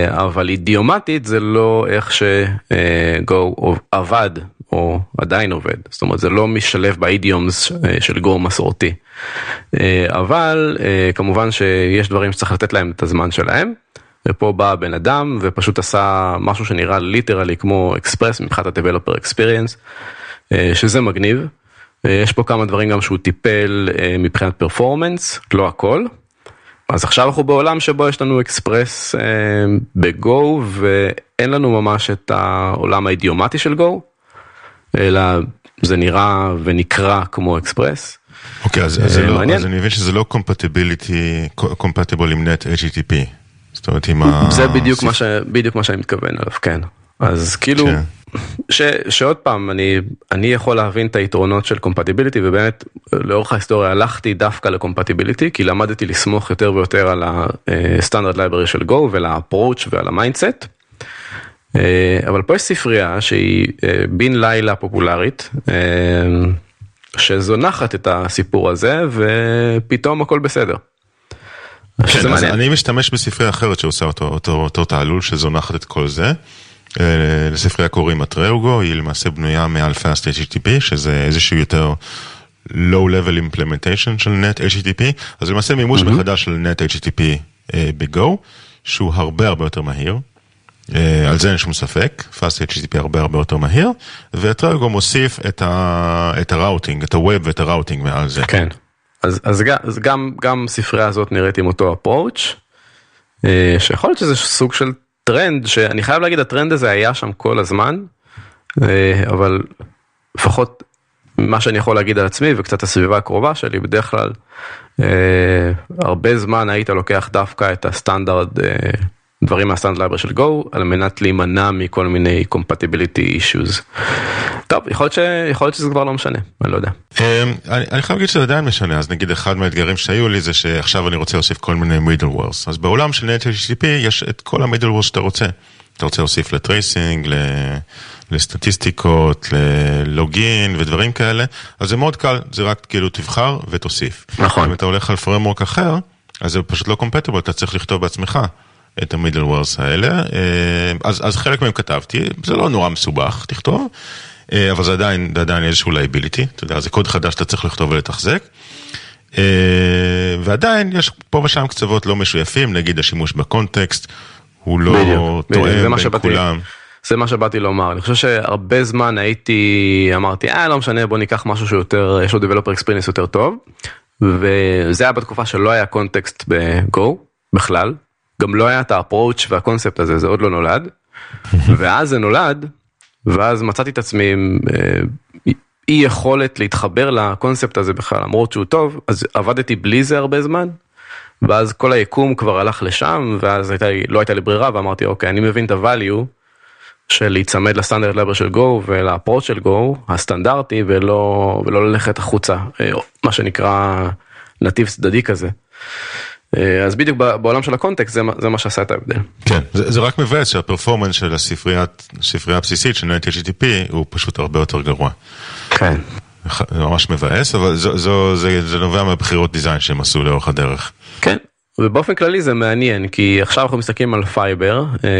אבל אידיומטית זה לא איך ש-Go עבד או עדיין עובד, זאת אומרת זה לא משלב באידיומס של Go מסורתי. אבל כמובן שיש דברים שצריך לתת להם את הזמן שלהם. ופה בא בן אדם ופשוט עשה משהו שנראה literally כמו אקספרס מבחינת ה-Developer Experience, שזה מגניב. יש פה כמה דברים גם שהוא טיפל מבחינת performance, לא הכל. אז עכשיו אנחנו בעולם שבו יש לנו Express ב Go ואין לנו ממש את העולם האידיומטי של Go, אלא זה נראה ונקרא כמו אקספרס. אוקיי, אז, אז, לא, אז אני מבין שזה לא compatibility, compatible עם net HTTP. זאת אומרת עם ה... זה בדיוק מה, ש... בדיוק מה שאני מתכוון אליו, כן. אז כאילו, כן. ש... שעוד פעם, אני, אני יכול להבין את היתרונות של compatibility ובאמת לאורך ההיסטוריה הלכתי דווקא ל compatibility כי למדתי לסמוך יותר ויותר על ה standard library של Go ועל ה approach ועל ה mindset. אבל פה יש ספרייה שהיא בן לילה פופולרית שזונחת את הסיפור הזה ופתאום הכל בסדר. כן, אז אני משתמש בספרייה אחרת שעושה אותו, אותו, אותו תעלול שזונחת את כל זה. לספרייה קוראים אטראוגו, היא למעשה בנויה מעל Fast HTTP, שזה איזשהו יותר low level implementation של Net HTTP, אז למעשה מימוש mm-hmm. מחדש של Net HTTP אה, ב-Go, שהוא הרבה הרבה יותר מהיר. אה, על זה אין שום ספק, Fast HTTP הרבה הרבה יותר מהיר, ו Atreugo מוסיף את, ה, את ה routing, את ה-Web ואת ה routing מעל זה. כן. אז, אז, אז גם, גם ספרייה הזאת נראית עם אותו approach, אה, שיכול להיות שזה סוג של טרנד, שאני חייב להגיד הטרנד הזה היה שם כל הזמן, אה, אבל לפחות מה שאני יכול להגיד על עצמי וקצת הסביבה הקרובה שלי, בדרך כלל אה, הרבה זמן היית לוקח דווקא את הסטנדרט דברים מה standard library של Go על מנת להימנע מכל מיני compatibility issues. טוב יכול להיות, ש... יכול להיות שזה כבר לא משנה אני לא יודע. אמ, אני, אני חייב להגיד שזה עדיין משנה אז נגיד אחד מהאתגרים שהיו לי זה שעכשיו אני רוצה להוסיף כל מיני middlewares אז בעולם של NetHTTP יש את כל ה middlewares שאתה רוצה. אתה רוצה להוסיף ל tracing, לסטטיסטיקות, ל logging ודברים כאלה, אז זה מאוד קל, זה רק כאילו תבחר ותוסיף. נכון. אם אתה הולך על framework אחר, אז זה פשוט לא compatible, אתה צריך לכתוב בעצמך. את ה middlewares האלה, אה, אז, אז חלק מהם כתבתי, זה לא נורא מסובך, תכתוב, אה, אבל זה עדיין, זה עדיין איזשהו liability, אתה יודע, זה קוד חדש שאתה צריך לכתוב ולתחזק. אה, ועדיין יש פה ושם קצוות לא משויפים, נגיד השימוש ב context, הוא לא בדיוק, תואם בין כולם. זה מה שבאתי לומר, אני חושב שהרבה זמן הייתי, אמרתי, אה לא משנה בוא ניקח משהו שיותר, יש לו developer experience יותר טוב, וזה היה בתקופה שלא היה קונטקסט ב-go בכלל, גם לא היה את האפרוץ' והקונספט הזה, זה עוד לא נולד. ואז זה נולד, ואז מצאתי את עצמי עם אה, אי יכולת להתחבר לקונספט הזה בכלל, למרות שהוא טוב, אז עבדתי בלי זה הרבה זמן. ואז כל היקום כבר הלך לשם, ואז הייתה, לא הייתה לי ברירה, ואמרתי, אוקיי, אני מבין את ה-value של להיצמד לסטנדרט לבר של Go ולאפרוץ' של Go, הסטנדרטי, ולא, ולא ללכת החוצה, אה, מה שנקרא נתיב צדדי כזה. אה, אז בדיוק בעולם של הקונטקסט זה, מה שעשה את ההבדל. כן, זה, רק מבאס שהפרפורמנס של הספרייה הבסיסית של NetHTTP הוא פשוט הרבה יותר גרוע. כן. זה ממש מבאס, אבל זה, נובע מהבחירות דיזיין שהם עשו לאורך הדרך. כן, ובאופן כללי זה מעניין כי עכשיו אנחנו מסתכלים על Fiber אה,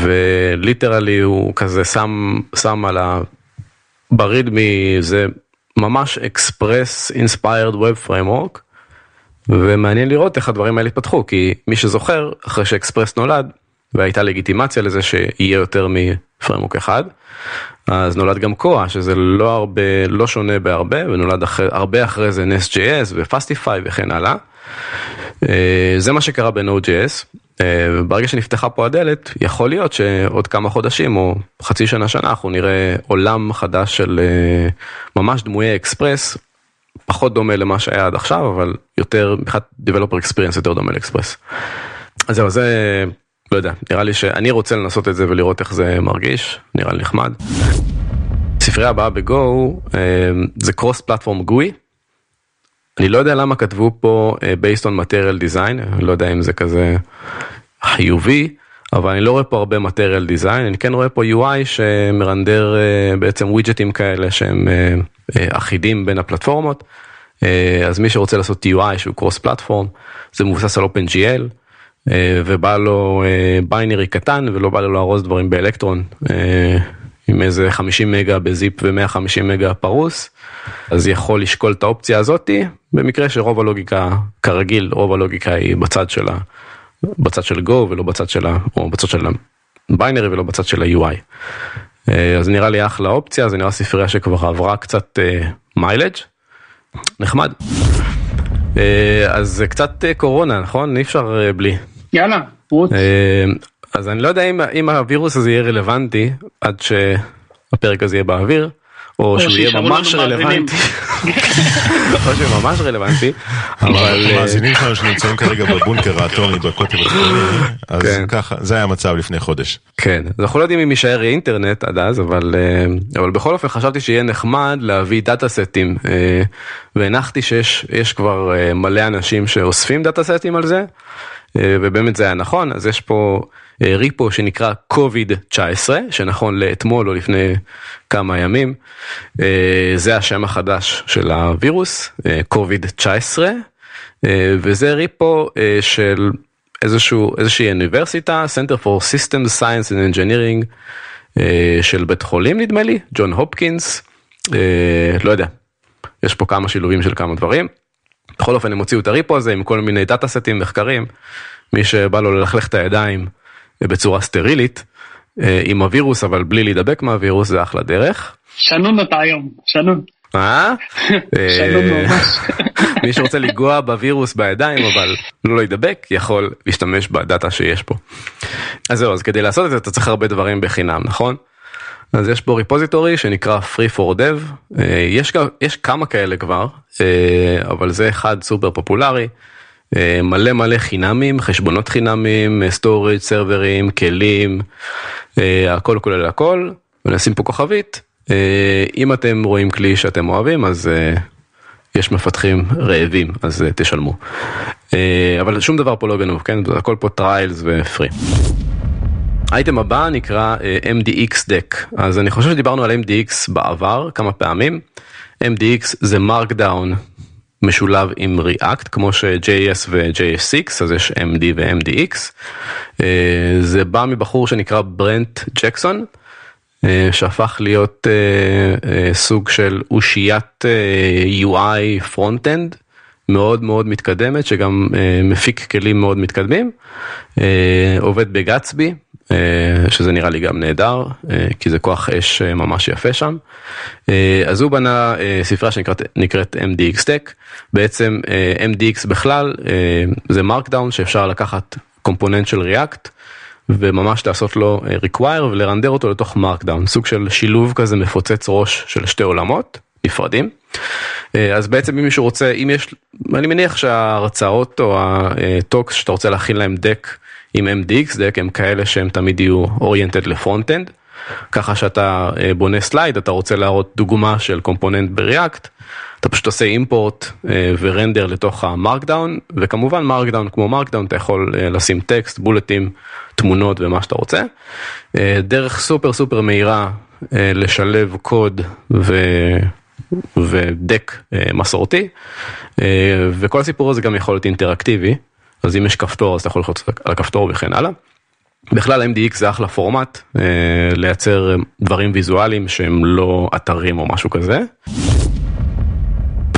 ו literally הוא כזה שם, שם על ה... ב README זה ממש Express inspired web framework. ומעניין לראות איך הדברים האלה התפתחו כי מי שזוכר אחרי שאקספרס נולד והייתה לגיטימציה לזה שיהיה יותר מ framework אחד אז נולד גם Koa שזה לא הרבה לא שונה בהרבה ונולד אחרי, הרבה אחרי זה NestJS ו Fastify וכן הלאה. אה, זה מה שקרה ב-Node.js אה, ברגע שנפתחה פה הדלת יכול להיות שעוד כמה חודשים או חצי שנה שנה אנחנו נראה עולם חדש של אה, ממש דמויי אקספרס פחות דומה למה שהיה עד עכשיו אבל יותר מבחינת developer experience יותר דומה לאקספרס. אז זהו זה לא יודע נראה לי שאני רוצה לנסות את זה ולראות איך זה מרגיש נראה לי נחמד. ספרייה הבאה בגו אה, זה קרוס פלטפורם גוי. אני לא יודע למה כתבו פה אה, based on material design לא יודע אם זה כזה חיובי אבל אני לא רואה פה הרבה material design, אני כן רואה פה UI שמרנדר בעצם ווידג'טים כאלה שהם אחידים בין הפלטפורמות. אז מי שרוצה לעשות UI שהוא קרוס פלטפורם, זה מבוסס על OpenGL. ובא לו ביינרי קטן ולא בא לו לארוז דברים באלקטרון עם איזה 50 מגה בזיפ ו150 מגה פרוס אז יכול לשקול את האופציה הזאתי במקרה שרוב הלוגיקה כרגיל רוב הלוגיקה היא בצד של. בצד של go ולא בצד של ה... או בצד של הביינרי ולא בצד של ה-UI. אז נראה לי אחלה אופציה זה נראה ספרייה שכבר עברה קצת מיילג' נחמד. אז זה קצת קורונה נכון אי אפשר בלי. יאללה רוץ. אז אני לא יודע אם, אם הווירוס הזה יהיה רלוונטי עד שהפרק הזה יהיה באוויר, או, שהוא יהיה ממש רלוונטי, או שהוא ממש רלוונטי, אבל... מאזינים שלנו שנמצאים כרגע בבונקר האטומי בקוטב הצפוני, אז כן. ככה, זה היה המצב לפני חודש. כן, אז אנחנו לא יודעים אם יישאר אינטרנט עד אז, אבל, אבל בכל אופן חשבתי שיהיה נחמד להביא דאטה סטים, והנחתי שיש כבר מלא אנשים שאוספים דאטה סטים על זה, ובאמת זה היה נכון, אז יש פה... ריפו שנקרא קוביד 19 שנכון לאתמול או לפני כמה ימים זה השם החדש של הווירוס קוביד 19 וזה ריפו של איזשהו איזושהי אוניברסיטה Center for Systems Science and Engineering של בית חולים נדמה לי ג'ון הופקינס לא יודע יש פה כמה שילובים של כמה דברים. בכל אופן הם הוציאו את ה repo הזה עם כל מיני דאטה סטים מחקרים מי שבא לו ללכלך את הידיים. בצורה סטרילית עם הווירוס אבל בלי להידבק מהווירוס זה אחלה דרך. שנון אותה היום, שנון. אה? מי שרוצה לגוע בווירוס בידיים אבל לא להידבק יכול להשתמש בדאטה שיש פה. אז זהו אז כדי לעשות את זה אתה צריך הרבה דברים בחינם נכון? אז יש פה repository שנקרא free for dev יש, יש כמה כאלה כבר אבל זה אחד סופר פופולרי. מלא מלא חינמים, חשבונות חינמים, storage, סרברים, כלים, הכל כולל הכל, ונשים פה כוכבית. אם אתם רואים כלי שאתם אוהבים אז יש מפתחים רעבים אז תשלמו. אבל שום דבר פה לא גנוב, כן? הכל פה trials ו free. האייטם הבא נקרא MDX Deck, אז אני חושב שדיברנו על MDX בעבר כמה פעמים. MDX זה Markdown משולב עם React כמו ש-JS ו- JSX אז יש MD ו-MDX. זה בא מבחור שנקרא ברנט ג'קסון שהפך להיות סוג של אושיית UI front-end מאוד מאוד מתקדמת שגם מפיק כלים מאוד מתקדמים עובד בגצבי שזה נראה לי גם נהדר כי זה כוח אש ממש יפה שם. אז הוא בנה ספרייה שנקראת MDX Tech בעצם MDX בכלל זה מרקדאון שאפשר לקחת קומפוננט של React וממש לעשות לו require ולרנדר אותו לתוך מרקדאון סוג של שילוב כזה מפוצץ ראש של שתי עולמות נפרדים. אז בעצם אם מישהו רוצה אם יש אני מניח שההרצאות או ה talks שאתה רוצה להכין להם deck עם MDX Deck הם כאלה שהם תמיד יהיו oriented ל frontend. ככה שאתה בונה slide אתה רוצה להראות דוגמה של component ב React אתה פשוט עושה import ו render לתוך ה markdown וכמובן markdown כמו markdown אתה יכול לשים טקסט בולטים תמונות ומה שאתה רוצה. דרך סופר סופר מהירה לשלב קוד ו... ודק מסורתי וכל הסיפור הזה גם יכול להיות אינטראקטיבי אז אם יש כפתור אז אתה יכול ללחוץ על הכפתור וכן הלאה. בכלל MDX זה אחלה פורמט לייצר דברים ויזואליים שהם לא אתרים או משהו כזה.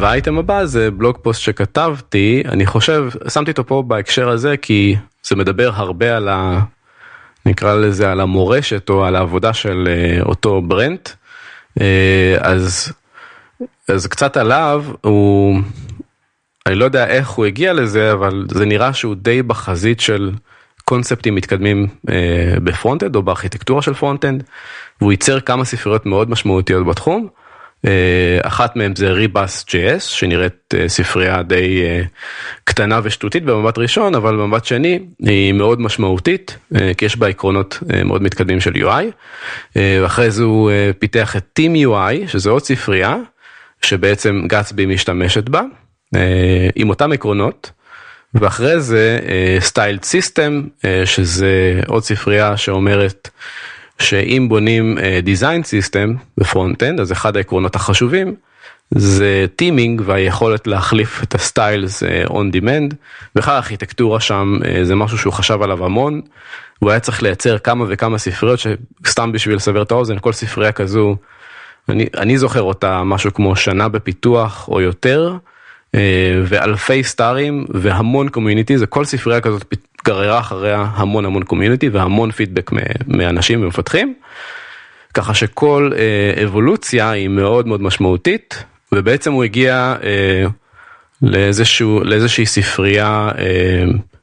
והאייטם הבא זה בלוג פוסט שכתבתי אני חושב שמתי אותו פה בהקשר הזה כי זה מדבר הרבה על ה... נקרא לזה על המורשת או על העבודה של אותו ברנט אז אז קצת עליו הוא אני לא יודע איך הוא הגיע לזה אבל זה נראה שהוא די בחזית של קונספטים מתקדמים אה, ב frontend או בארכיטקטורה של frontend והוא ייצר כמה ספריות מאוד משמעותיות בתחום. אה, אחת מהם זה Rebass JS שנראית אה, ספרייה די אה, קטנה ושטותית במבט ראשון אבל במבט שני היא מאוד משמעותית אה, כי יש בה עקרונות אה, מאוד מתקדמים של UI. אה, ואחרי זה הוא אה, פיתח את Theme UI שזה עוד ספרייה שבעצם גצבי משתמשת בה. עם אותם עקרונות ואחרי זה Styled uh, System uh, שזה עוד ספרייה שאומרת שאם בונים design system ב frontend אז אחד העקרונות החשובים זה theming והיכולת להחליף את ה styles on demand בכלל ארכיטקטורה שם זה משהו שהוא חשב עליו המון. הוא היה צריך לייצר כמה וכמה ספריות שסתם בשביל לסבר את האוזן כל ספרייה כזו אני, אני זוכר אותה משהו כמו שנה בפיתוח או יותר. אה, ואלפי סטארים והמון community זה כל ספרייה כזאת גררה אחריה המון המון community והמון פידבק מאנשים ומפתחים. ככה שכל אה, אבולוציה היא מאוד מאוד משמעותית ובעצם הוא הגיע אה, לאיזשהו לאיזושהי ספרייה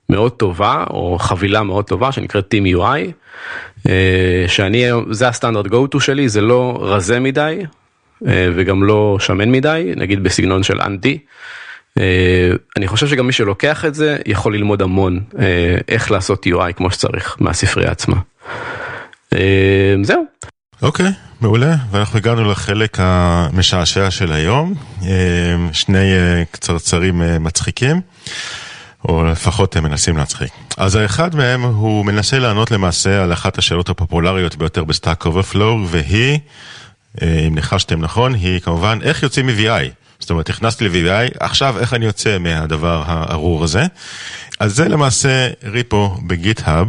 מאוד טובה או חבילה מאוד טובה שנקראת Team UI שאני זה הסטנדרט go to שלי זה לא רזה מדי וגם לא שמן מדי נגיד בסגנון של אנטי. אה, אני חושב שגם מי שלוקח את זה יכול ללמוד המון אה, איך לעשות UI כמו שצריך מהספרייה עצמה. אה, זהו. אוקיי, okay, מעולה, ואנחנו הגענו לחלק המשעשע של היום, שני קצרצרים מצחיקים, או לפחות הם מנסים להצחיק. אז האחד מהם הוא מנסה לענות למעשה על אחת השאלות הפופולריות ביותר ב Stack Overflow, והיא, אם ניחשתם נכון, היא כמובן איך יוצאים מ-VI. זאת אומרת, נכנסתי ל-VI, עכשיו איך אני יוצא מהדבר הארור הזה? אז זה למעשה ריפו בגיט-האב.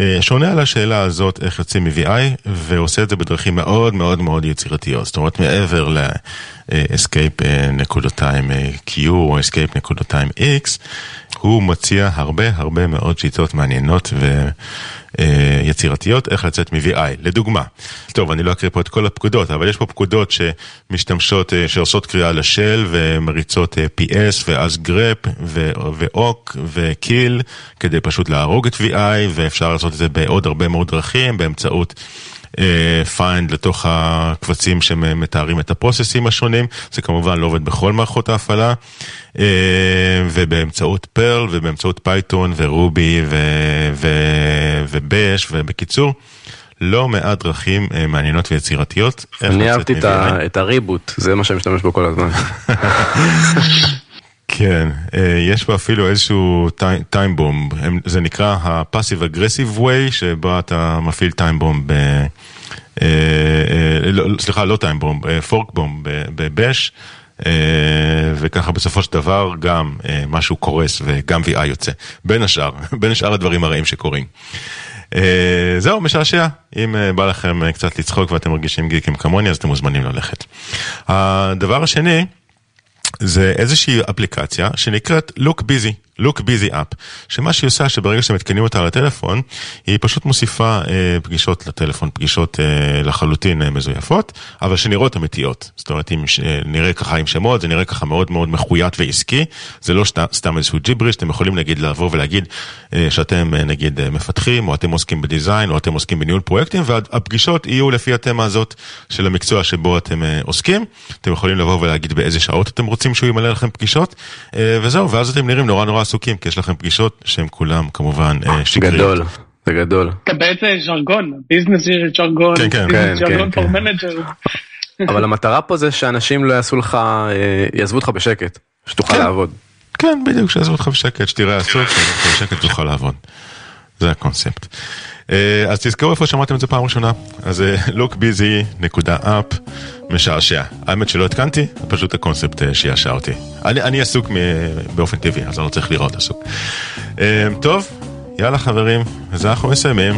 אה, שעונה על השאלה הזאת איך יוצאים מ-VI ועושה את זה בדרכים מאוד מאוד מאוד יצירתיות. זאת אומרת מעבר ל-escape נקודותיים Q או escape נקודותיים X, הוא מציע הרבה הרבה מאוד שיטות מעניינות ו... אה, יצירתיות איך לצאת מ-VI. לדוגמה, טוב, אני לא אקריא פה את כל הפקודות, אבל יש פה פקודות שמשתמשות, אה, שעושות קריאה לשל ומריצות אה, PS ואז גרפ ו awk ו kill כדי פשוט להרוג את VI ואפשר לעשות את זה בעוד הרבה מאוד דרכים באמצעות find לתוך הקבצים שמתארים את הפרוססים השונים, זה כמובן לא עובד בכל מערכות ההפעלה, ובאמצעות Perl ובאמצעות Python ו Ruby ו bash, ובקיצור, לא מעט דרכים מעניינות ויצירתיות. אני אהבתי את ה reboot, זה מה שאני משתמש בו כל הזמן. כן, יש פה אפילו איזשהו bomb, זה נקרא ה-passive aggressive way, שבו אתה מפעיל time bomb, סליחה, לא time bomb, fork bomb בבש, וככה בסופו של דבר גם משהו קורס וגם VI יוצא, בין השאר, בין השאר הדברים הרעים שקורים. זהו, משעשע, אם בא לכם קצת לצחוק ואתם מרגישים גיקים כמוני, אז אתם מוזמנים ללכת. הדבר השני, זה איזושהי אפליקציה שנקראת Look Busy, Look Busy App, שמה שהיא עושה שברגע שמתקנים אותה לטלפון, היא פשוט מוסיפה אה, פגישות לטלפון, פגישות אה, לחלוטין אה, מזויפות, אבל שנראות אמיתיות. זאת אומרת, אם אה, נראה ככה עם שמות, זה נראה ככה מאוד מאוד מחויית ועסקי, זה לא שת, סתם איזשהו ג'יבריש, אתם יכולים נגיד לבוא ולהגיד אה, שאתם אה, נגיד אה, מפתחים, או אתם עוסקים בדיזיין, או אתם עוסקים בניהול פרויקטים, והפגישות יהיו לפי התמה הזאת של המקצוע שבו אתם אה, עוסקים. אתם יכולים לבוא ולהגיד באיזה שעות אתם רוצים שהוא ימלא לכם פגישות, אה, וזהו, ואז אתם נראים נורא נורא עסוקים, כי יש לכם פגישות שהן כולם כמובן אה, שקריות. גדול. זה גדול. באיזה ז'רגון, business jargon, כן, כן, כן, ז'רגון כן, פור כן. manager. אבל המטרה פה זה שאנשים לא יעשו לך, אה, יעזבו אותך בשקט, שתוכל כן. לעבוד. כן, בדיוק, שיעזבו אותך בשקט, שתראה עסוק, שיעזבו אותך בשקט ותוכל לעבוד. זה הקונספט. אה, אז תזכרו איפה שמעתם את זה פעם ראשונה. אז lookbusy.app משעשע. האמת שלא התקנתי, פשוט הקונספט אה, שיעשע אותי. אני, אני עסוק מ- באופן טבעי, אז אני לא צריך לראות עסוק. אה, טוב, יאללה חברים, אז אנחנו מסיימים.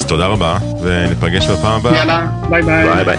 אז תודה רבה, וניפגש בפעם הבאה. יאללה, ביי ביי. ביי ביי.